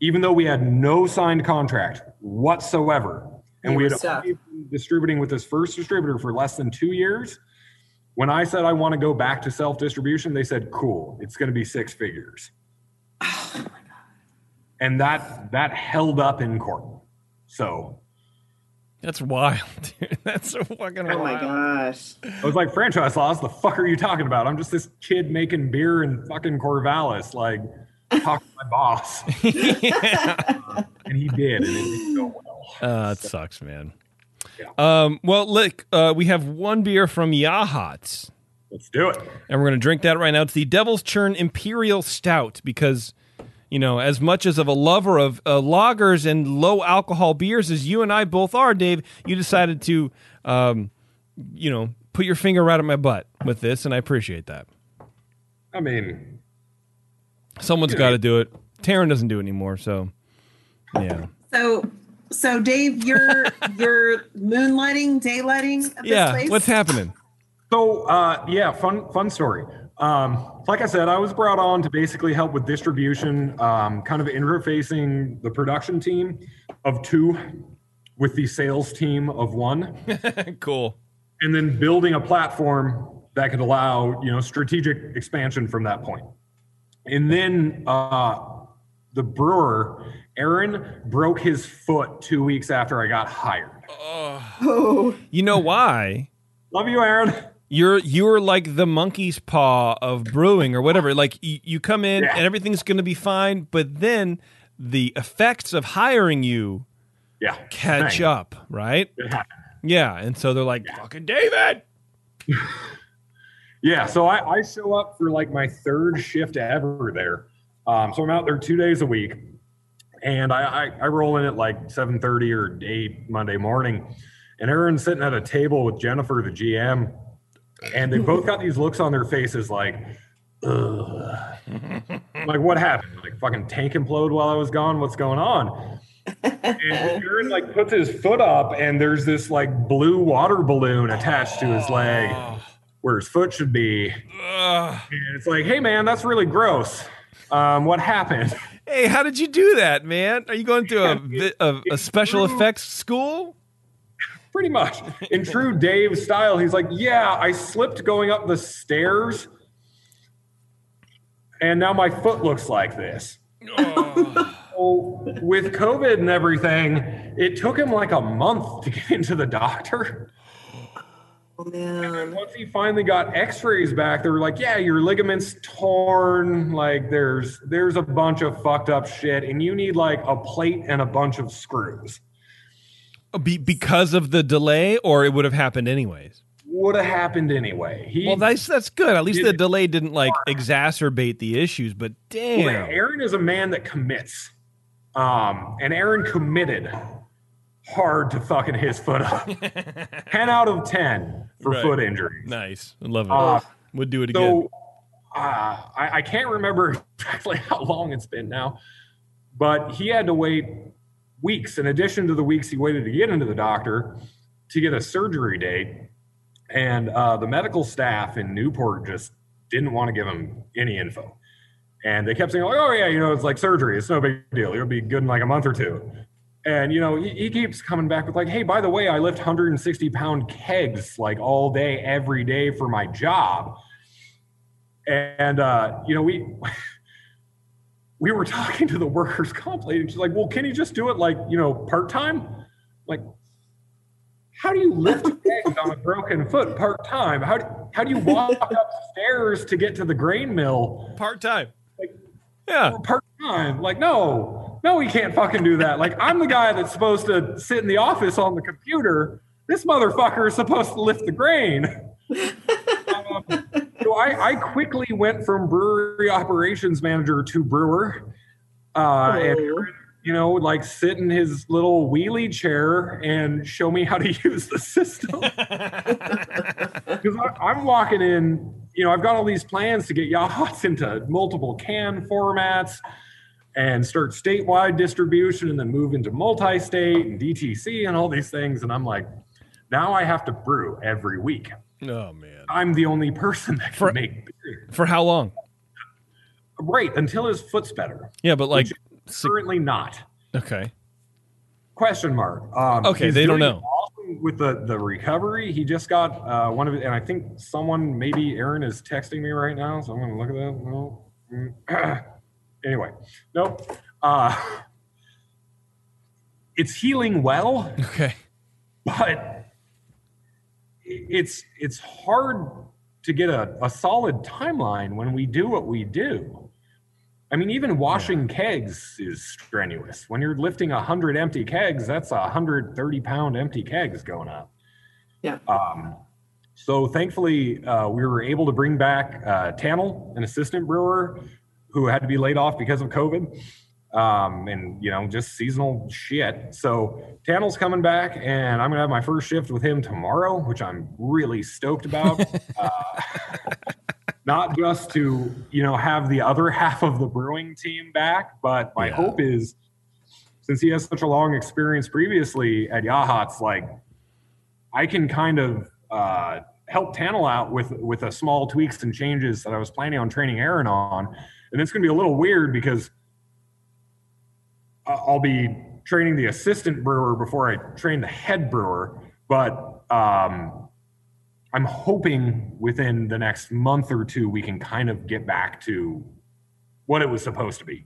even though we had no signed contract whatsoever. And we were had been distributing with this first distributor for less than two years. When I said I want to go back to self distribution, they said, "Cool, it's going to be six figures," Oh and that that held up in court. So That's wild, dude. That's so fucking Oh wild. my gosh. I was like, "Franchise laws? The fuck are you talking about? I'm just this kid making beer in fucking Corvallis, like talk to my boss." and he did, and it didn't go well. Uh, that sucks, man. Um, well, look, uh, we have one beer from Yachats, Let's do it. and we're going to drink that right now. It's the Devil's Churn Imperial Stout because, you know, as much as of a lover of uh, lagers and low alcohol beers as you and I both are, Dave, you decided to, um, you know, put your finger right at my butt with this, and I appreciate that. I mean, Someone's got to do it. Taryn doesn't do it anymore, so yeah. So, so Dave, you're you're moonlighting, daylighting this Yeah, place. what's happening? So uh, yeah, fun fun story. Um, like I said, I was brought on to basically help with distribution, um, kind of interfacing the production team of two with the sales team of one, cool. and then building a platform that could allow you know strategic expansion from that point. And then uh, the brewer Aaron broke his foot two weeks after I got hired. Oh, You know why? Love you, Aaron. You're you're like the monkey's paw of brewing or whatever. Like you, you come in Yeah. and everything's going to be fine, but then the effects of hiring you yeah, catch thing. up, right? It. Yeah, and so they're like, "Fucking David." Yeah, so I, I show up for like my third shift ever there. Um, so I'm out there two days a week, and I, I, I roll in at like 7:30 or 8 Monday morning, and Aaron's sitting at a table with Jennifer, the GM, and they both got these looks on their faces like, Ugh. like what happened? Like fucking tank implode while I was gone? What's going on? and Aaron like puts his foot up, and there's this like blue water balloon attached to his leg where his foot should be. And it's like, hey man, that's really gross. Um, what happened? Hey, how did you do that, man? Are you going to a a, a special effects school? Pretty much. In true Dave style, he's like, yeah, I slipped going up the stairs, and now my foot looks like this. Oh. So with COVID and everything, it took him like a month to get into the doctor. Oh, man. Once he finally got X-rays back, they were like, "Yeah, your ligaments torn. Like there's there's a bunch of fucked up shit, and you need like a plate and a bunch of screws." Be, because of the delay, or it would have happened anyways. Would have happened anyway. He, Well, that's that's good. At least the delay didn't like exacerbate the issues. But Well, damn, Aaron is a man that commits, um, and Aaron committed hard to fucking his foot up. ten out of ten for Right. foot injuries. nice. I love it. Uh, Would do it again. So uh, I, I can't remember exactly how long it's been now, but he had to wait weeks in addition to the weeks he waited to get into the doctor to get a surgery date. And uh, the medical staff in Newport just didn't want to give him any info. And they kept saying, like, oh, yeah, you know, it's like surgery. It's no big deal. You'll be good in like a month or two. And, you know, he, he keeps coming back with, like, hey, by the way, I lift 160 pound kegs like all day, every day for my job. And, uh, you know, we. We were talking to the workers' comp lady, and she's like, "Well, can you just do it like you know part time? Like, how do you lift kegs on a broken foot part time? How do, how do you walk upstairs to get to the grain mill Part time. Like- yeah. part time? Like, no, no, we can't fucking do that. Like, I'm the guy that's supposed to sit in the office on the computer. This motherfucker is supposed to lift the grain. Um, so I, I quickly went from brewery operations manager to brewer, uh, and Oh. you know, like sit in his little wheelie chair and show me how to use the system. Because I'm walking in, you know, I've got all these plans to get Yachats into multiple can formats and start statewide distribution and then move into multi-state and DTC and all these things. And I'm like, now I have to brew every week. Oh man. I'm the only person that can For- make beer. For how long? Right, until his foot's better. Yeah, but like, Currently not. okay. Question mark. Um, Okay, they don't know. awesome With the, the recovery, he just got uh, one of it, and I think someone, maybe Aaron, is texting me right now, so I'm going to look at that. No. Anyway, nope. Uh, it's healing well. Okay. but it's it's hard to get a, a solid timeline when we do what we do. I mean, even washing kegs is strenuous. When you're lifting hundred empty kegs, that's a hundred thirty pound empty kegs going up. Yeah. Um, so thankfully, uh, we were able to bring back uh, Tannel, an assistant brewer who had to be laid off because of COVID um, and you know just seasonal shit. So Tannel's coming back, and I'm gonna have my first shift with him tomorrow, which I'm really stoked about. uh, not just to you know have the other half of the brewing team back, but my Yeah. hope is since he has such a long experience previously at Yachats, like I can kind of uh, help Tannel out with with a small tweaks and changes that I was planning on training Aaron on, and it's going to be a little weird because I- I'll be training the assistant brewer before I train the head brewer, but um, I'm hoping within the next month or two we can kind of get back to what it was supposed to be,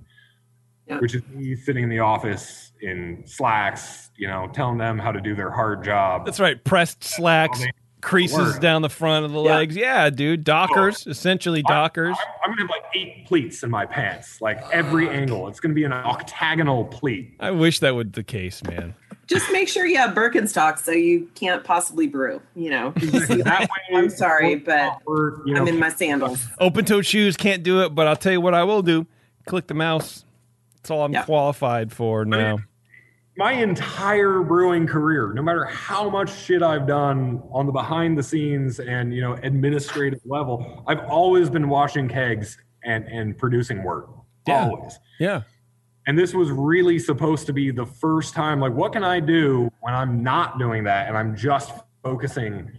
Yeah. which is me sitting in the office in slacks, you know, telling them how to do their hard job. That's right. Pressed slacks, man. Creases Word. down the front of the Yeah. legs. Yeah, dude. Dockers, oh. essentially dockers. I'm, I'm gonna have like eight pleats in my pants, like every angle. It's gonna be an octagonal pleat. I wish that would the case, man. just make sure you have Birkenstocks so you can't possibly brew. You know, that way, I'm sorry, but or, you know, I'm in my sandals. Open toed shoes can't do it, but I'll tell you what I will do. Click the mouse. That's all I'm Yeah. qualified for now. My entire brewing career, no matter how much shit I've done on the behind the scenes and you know administrative level, I've always been washing kegs and and producing work. Yeah. Always. Yeah. And this was really supposed to be the first time like what can I do when I'm not doing that and I'm just focusing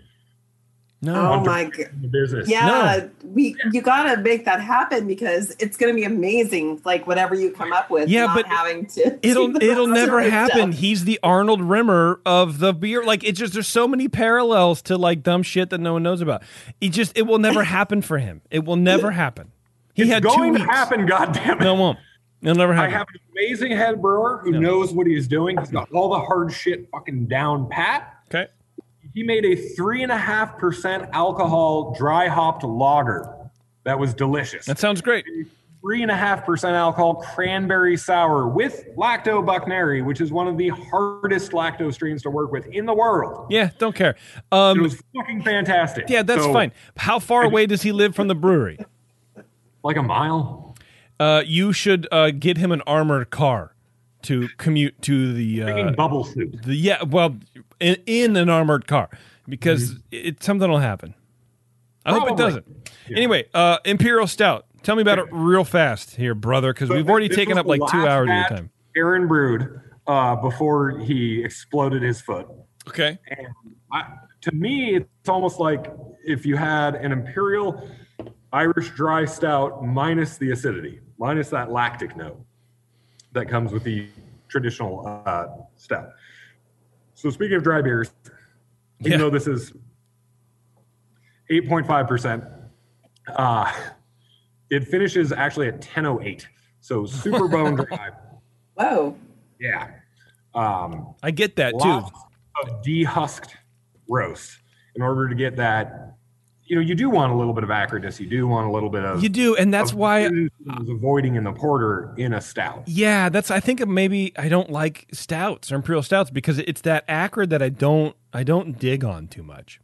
No. Oh my god. on the business. Yeah, we you gotta make that happen because it's gonna be amazing. Like whatever you come up with. Yeah, not but having to. It'll it'll never happen. stuff. He's the Arnold Rimmer of the beer. Like it's just there's so many parallels to like dumb shit that no one knows about. It just it will never happen for him. It will never happen. He It's had going two to happen, goddammit. No, it won't. It'll never happen. I have an amazing head brewer who knows what he's doing. He's got all the hard shit fucking down pat. okay. He made a three and a half percent alcohol dry hopped lager that was delicious. That sounds great. Three and a half percent alcohol cranberry sour with lacto buchneri, which is one of the hardest lacto strains to work with in the world. Yeah, don't care. It Um, was fucking fantastic. yeah, that's So, fine. How far away does he live from the brewery? Like a mile. Uh, you should uh, get him an armored car to commute to the uh, bubble suit. the yeah. Well, in, in an armored car because it, something will happen. I hope it doesn't. Anyway, uh, Imperial Stout. Tell me about it real fast here, brother, because we've already taken up like two hours of your time. Aaron brewed uh, before he exploded his foot. Okay. And I, to me, it's almost like if you had an imperial Irish dry stout minus the acidity, minus that lactic note that comes with the traditional uh, stout. So speaking of dry beers, even Yeah. though this is 8.5%, uh, it finishes actually at 1008. So super bone dry. Whoa. Yeah. Um, I get that too. of dehusked roast in order to get that. You know, you do want a little bit of acridness. You do want a little bit of. You do, and that's why. I was avoiding in the porter in a stout. Yeah, that's. I think maybe I don't like stouts or imperial stouts because it's that acrid that I don't. I don't dig on too much.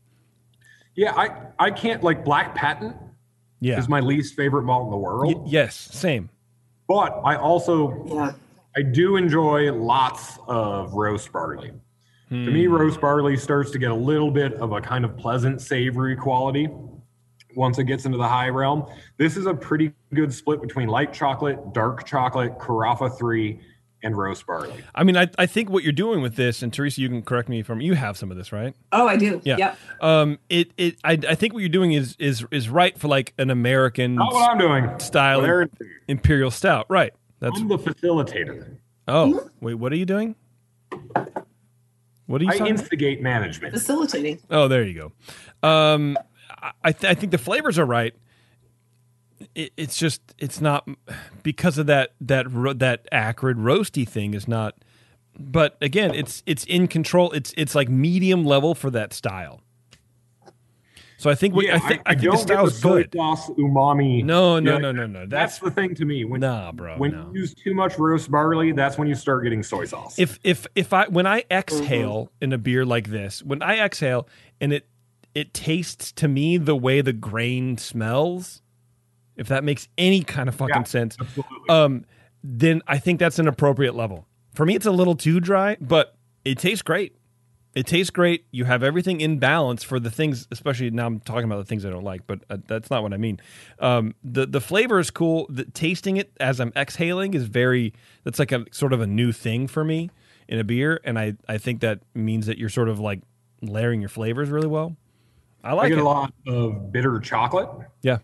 Yeah, I I can't like black patent Yeah. is my least favorite malt in the world. Y- yes. Same. But I also Yeah. I do enjoy lots of roast barley. To me, Hmm. roast barley starts to get a little bit of a kind of pleasant, savory quality once it gets into the high realm. This is a pretty good split between light chocolate, dark chocolate, Carafa 3, and roast barley. I mean, I, I think what you're doing with this, and Teresa, you can correct me if I'm. You have some of this, right? Oh, I do. Yeah. Yep. Um. It. It. I. I think what you're doing is is is right for like an American Not what I'm doing. style What imperial stout. Right. That's. I'm the facilitator. Oh. Wait. What are you doing? What are you? I talking instigate management. Facilitating. Oh, there you go. Um, I th- I think the flavors are right. It, it's just it's not because of that that ro- that acrid roasty thing is not. But again, it's it's in control. It's it's like medium level for that style. So I think we, Yeah, I think I, think the don't get the style's soy good. sauce umami. No, no, no, no, no. That's That's the thing to me. When, nah, bro. when no. you use too much roast barley, that's when you start getting soy sauce. if if if I when I exhale in a beer like this, when I exhale and it it tastes to me the way the grain smells, if that makes any kind of fucking Yeah, sense, um, then I think that's an appropriate level. For me, it's a little too dry, but it tastes great. It tastes great. You have everything in balance for the things, especially now I'm talking about the things I don't like, but uh, that's not what I mean. Um, the the flavor is cool. The, tasting it as I'm exhaling is very. That's like a sort of a new thing for me in a beer, and I I think that means that you're sort of like layering your flavors really well. I I like get it. a lot of bitter chocolate, Yeah,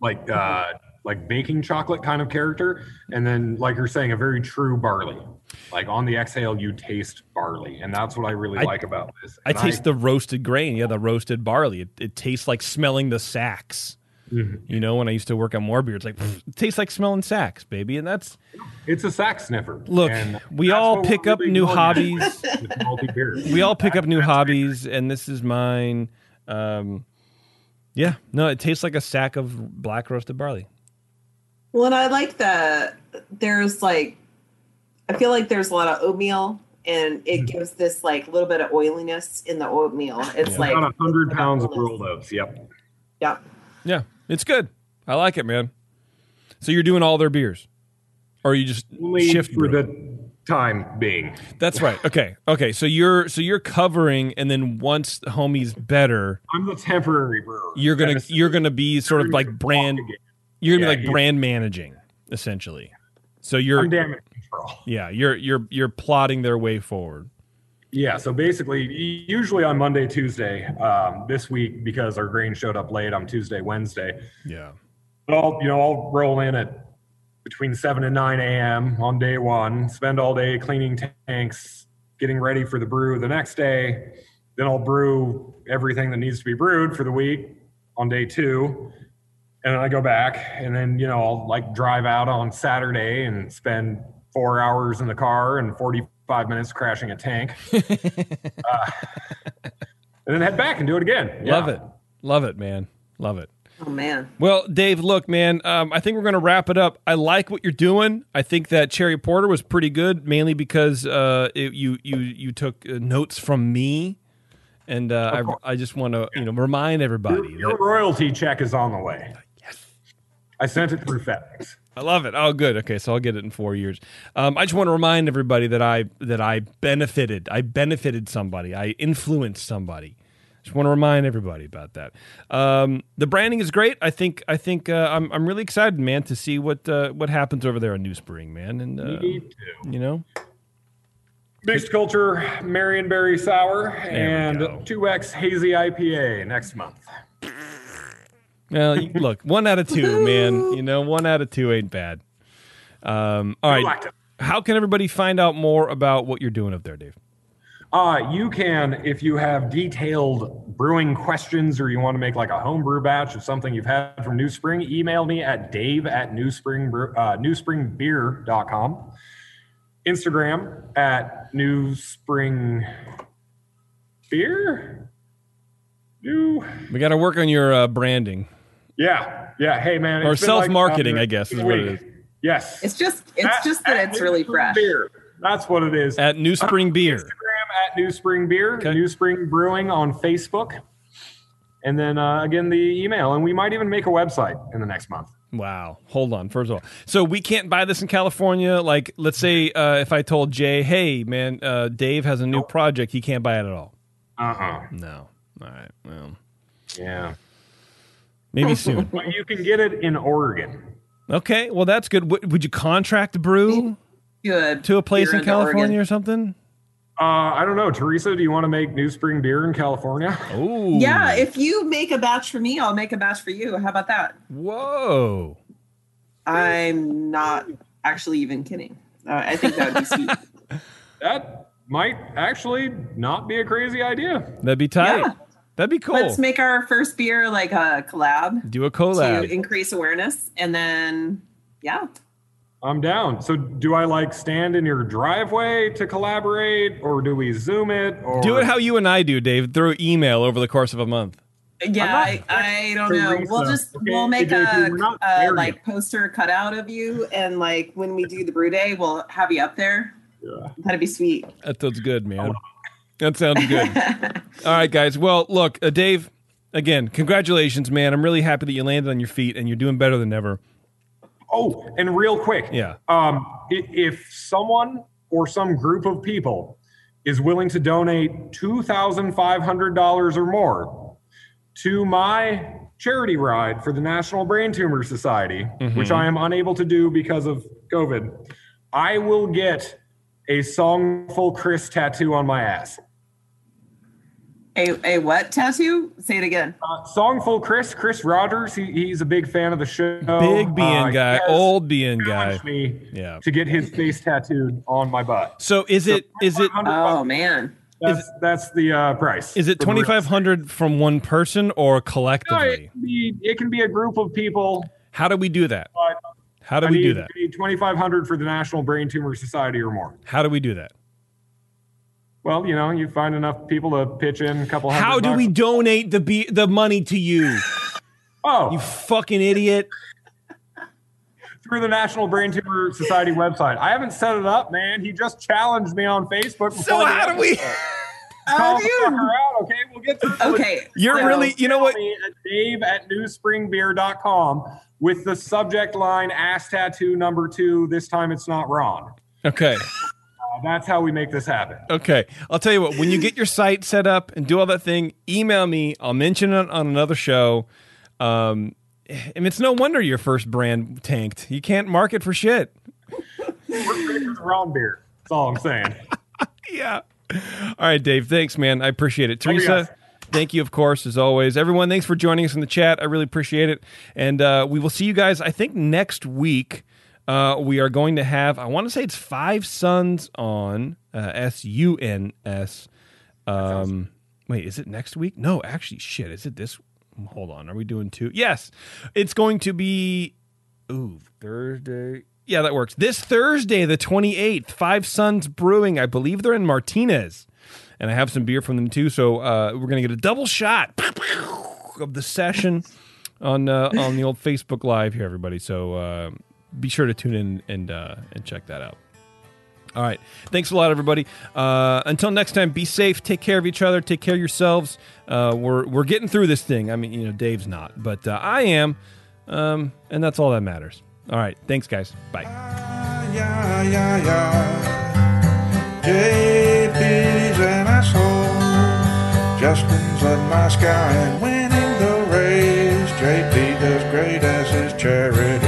like uh, like baking chocolate kind of character, and then like you're saying, a very true barley. Like on the exhale, you taste barley, and that's what I really I- like about this. I taste the roasted grain. Yeah, the roasted barley. It, it tastes like smelling the sacks. Mhm. You know, when I used to work on MoreBeer, it's like pfft, it tastes like smelling sacks, baby. And that's It's a sack sniffer. Look, and we all pick up really new hobbies. at with malty beer. we all pick up new hobbies, and this is mine. Um, yeah, no, it tastes like a sack of black roasted barley. Well, and I like that there's like, I feel like there's a lot of oatmeal and it mm-hmm. gives this like little bit of oiliness in the oatmeal. It's like about a hundred it's pounds of rolled oats. Yep. Yeah. Yeah, it's good. I like it, man. So you're doing all their beers, or you just Only shift for the time being. That's right. Okay, okay. So you're so you're covering, and then once the homie's better, I'm the temporary brewer. you're gonna you're gonna be sort of like brand. You're gonna Yeah, be like brand managing, essentially. So you're I'm damage control. yeah you're you're you're plotting their way forward. Yeah, so basically, usually on Monday, Tuesday, um, this week because our grain showed up late on Tuesday, Wednesday. Yeah. but I'll you know I'll roll in at between seven and nine a.m. on day one, spend all day cleaning tanks, getting ready for the brew the next day. Then I'll brew everything that needs to be brewed for the week on day two, and then I go back, and then you know I'll like drive out on Saturday and spend four hours in the car and forty-five minutes crashing a tank, uh, and then head back and do it again. Love Yeah. it. Love it, man. Love it. Oh man. Well, Dave, look, man, um, I think we're going to wrap it up. I like what you're doing. I think that Cherry Porter was pretty good, mainly because uh, it, you you you took uh, notes from me, and uh, I, I just want to you know remind everybody Your, your that royalty check is on the way. I sent it through FedEx. I love it. Oh, good. Okay, so I'll get it in four years. Um, I just want to remind everybody that I that I benefited. I benefited somebody. I influenced somebody. Just want to remind everybody about that. Um, the branding is great. I think. I think. Uh, I'm. I'm really excited, man, to see what uh, what happens over there on New Spring, man. And uh, you know, Mixed culture Marionberry Sour we and 2X Hazy IPA next month. Well, look, one out of two, man. You know, one out of two ain't bad. Um, all right. How can everybody find out more about what you're doing up there, Dave? Uh, you can, if you have detailed brewing questions or you want to make like a homebrew batch of something you've had from New Spring, email me at dave at newspring, uh, newspringbeer.com. Instagram at New Spring Beer? New We got to work on your uh, branding. Yeah, yeah. Hey, man. Or it's like, self-marketing, uh, I guess, is a what it week. is. Yes. It's just it's At- just that it's New really Spring fresh. Beer. That's what it is. At New Spring Beer. Instagram at New Spring Beer, Okay. New Spring Brewing on Facebook, and then uh, again the email, and we might even make a website in the next month. Wow. Hold on. First of all, so we can't buy this in California. Like, let's say uh, if I told Jay, "Hey, man, uh, Dave has a new project. He can't buy it at all." Uh uh No. All right. Well, Yeah. Maybe soon. But you can get it in Oregon. Okay. Well, that's good. W- would you contract brew Good. to a place Beer in California Oregon. or something? Uh, I don't know, Teresa. Do you want to make New Spring beer in California? Oh. Yeah, if you make a batch for me, I'll make a batch for you. How about that? Whoa. I'm not actually even kidding. Uh, I think that would be sweet. That might actually not be a crazy idea. That'd be tight. Yeah. That'd be cool. Let's make our first beer like a collab Do a collab to increase awareness, and then yeah, I'm down. So, do I like stand in your driveway to collaborate, or do we Zoom it? Or Do it how you and I do, Dave. Through email over the course of a month. yeah. I, I don't know. Teresa. We'll just Okay, we'll make a, a like yet. poster cutout of you, and like when we do the brew day, we'll have you up there. Yeah. That'd be sweet. That sounds good, man. That sounds good. All right, guys. Well, look, uh, Dave. Again, congratulations, man. I'm really happy that you landed on your feet and you're doing better than ever. Oh, and real quick, Yeah. um, if someone or some group of people is willing to donate two thousand five hundred dollars or more to my charity ride for the National Brain Tumor Society, which I am unable to do because of COVID, I will get a songful Chris tattoo on my ass. A a what tattoo? Say it again. Uh, songful Chris, Chris Rogers, he, he's a big fan of the show. Big being Uh, guy, has old being guy. challenged me Yeah. to get his face tattooed on my butt. So is it is it Oh man. That's that's the uh, price. is it for the twenty real- five hundred from one person or No, collectively? it, can be, it can be a group of people. How do we do that? How do I we need, do that? Twenty five hundred for the National Brain Tumor Society or more. How do we do that? Well, you know, you find enough people to pitch in a couple. hundred How do bucks. we donate the be- the money to you? Oh, You fucking idiot! through the National Brain Tumor Society website. I haven't set it up, man. He just challenged me on Facebook. So how do we? How do you? Out, okay, we'll get to Okay. You're so- really, you know what? me at Dave at newspringbeer.com with the subject line ass tattoo number two. This time it's not Ron. Okay. That's how we make this happen. Okay. I'll tell you what, when you get your site set up and do all that thing, email me. I'll mention it on another show. Um, and it's no wonder your first brand tanked. You can't market for shit. We're the beer. That's all I'm saying. Yeah. All right, Dave. Thanks, man. I appreciate it. Teresa, thank you, of course, as always. Everyone, thanks for joining us in the chat. I really appreciate it. And uh, we will see you guys, I think, next week. Uh, we are going to have, I want to say it's Five Suns on uh, S U N S. Um, wait, is it next week? No, actually, shit. Is it this? Hold on. Are we doing two? Yes. It's going to be, ooh, Thursday. Yeah, that works. This Thursday, the 28th, Five Suns Brewing. I believe they're in Martinez. And I have some beer from them too. So uh, we're going to get a double shot of the session on uh, on the old Facebook Live here, everybody. So uh, be sure to tune in and uh, and check that out. All right. Thanks a lot, everybody. Uh, until next time, be safe. Take care of each other. Take care of yourselves. Uh, we're we're getting through this thing. I mean, you know, Dave's not, but uh, I am, um, and that's all that matters. All right. Thanks, guys. Bye. yeah, yeah, yeah. An asshole. Justin's a nice guy and winning the race. JP does great as his charity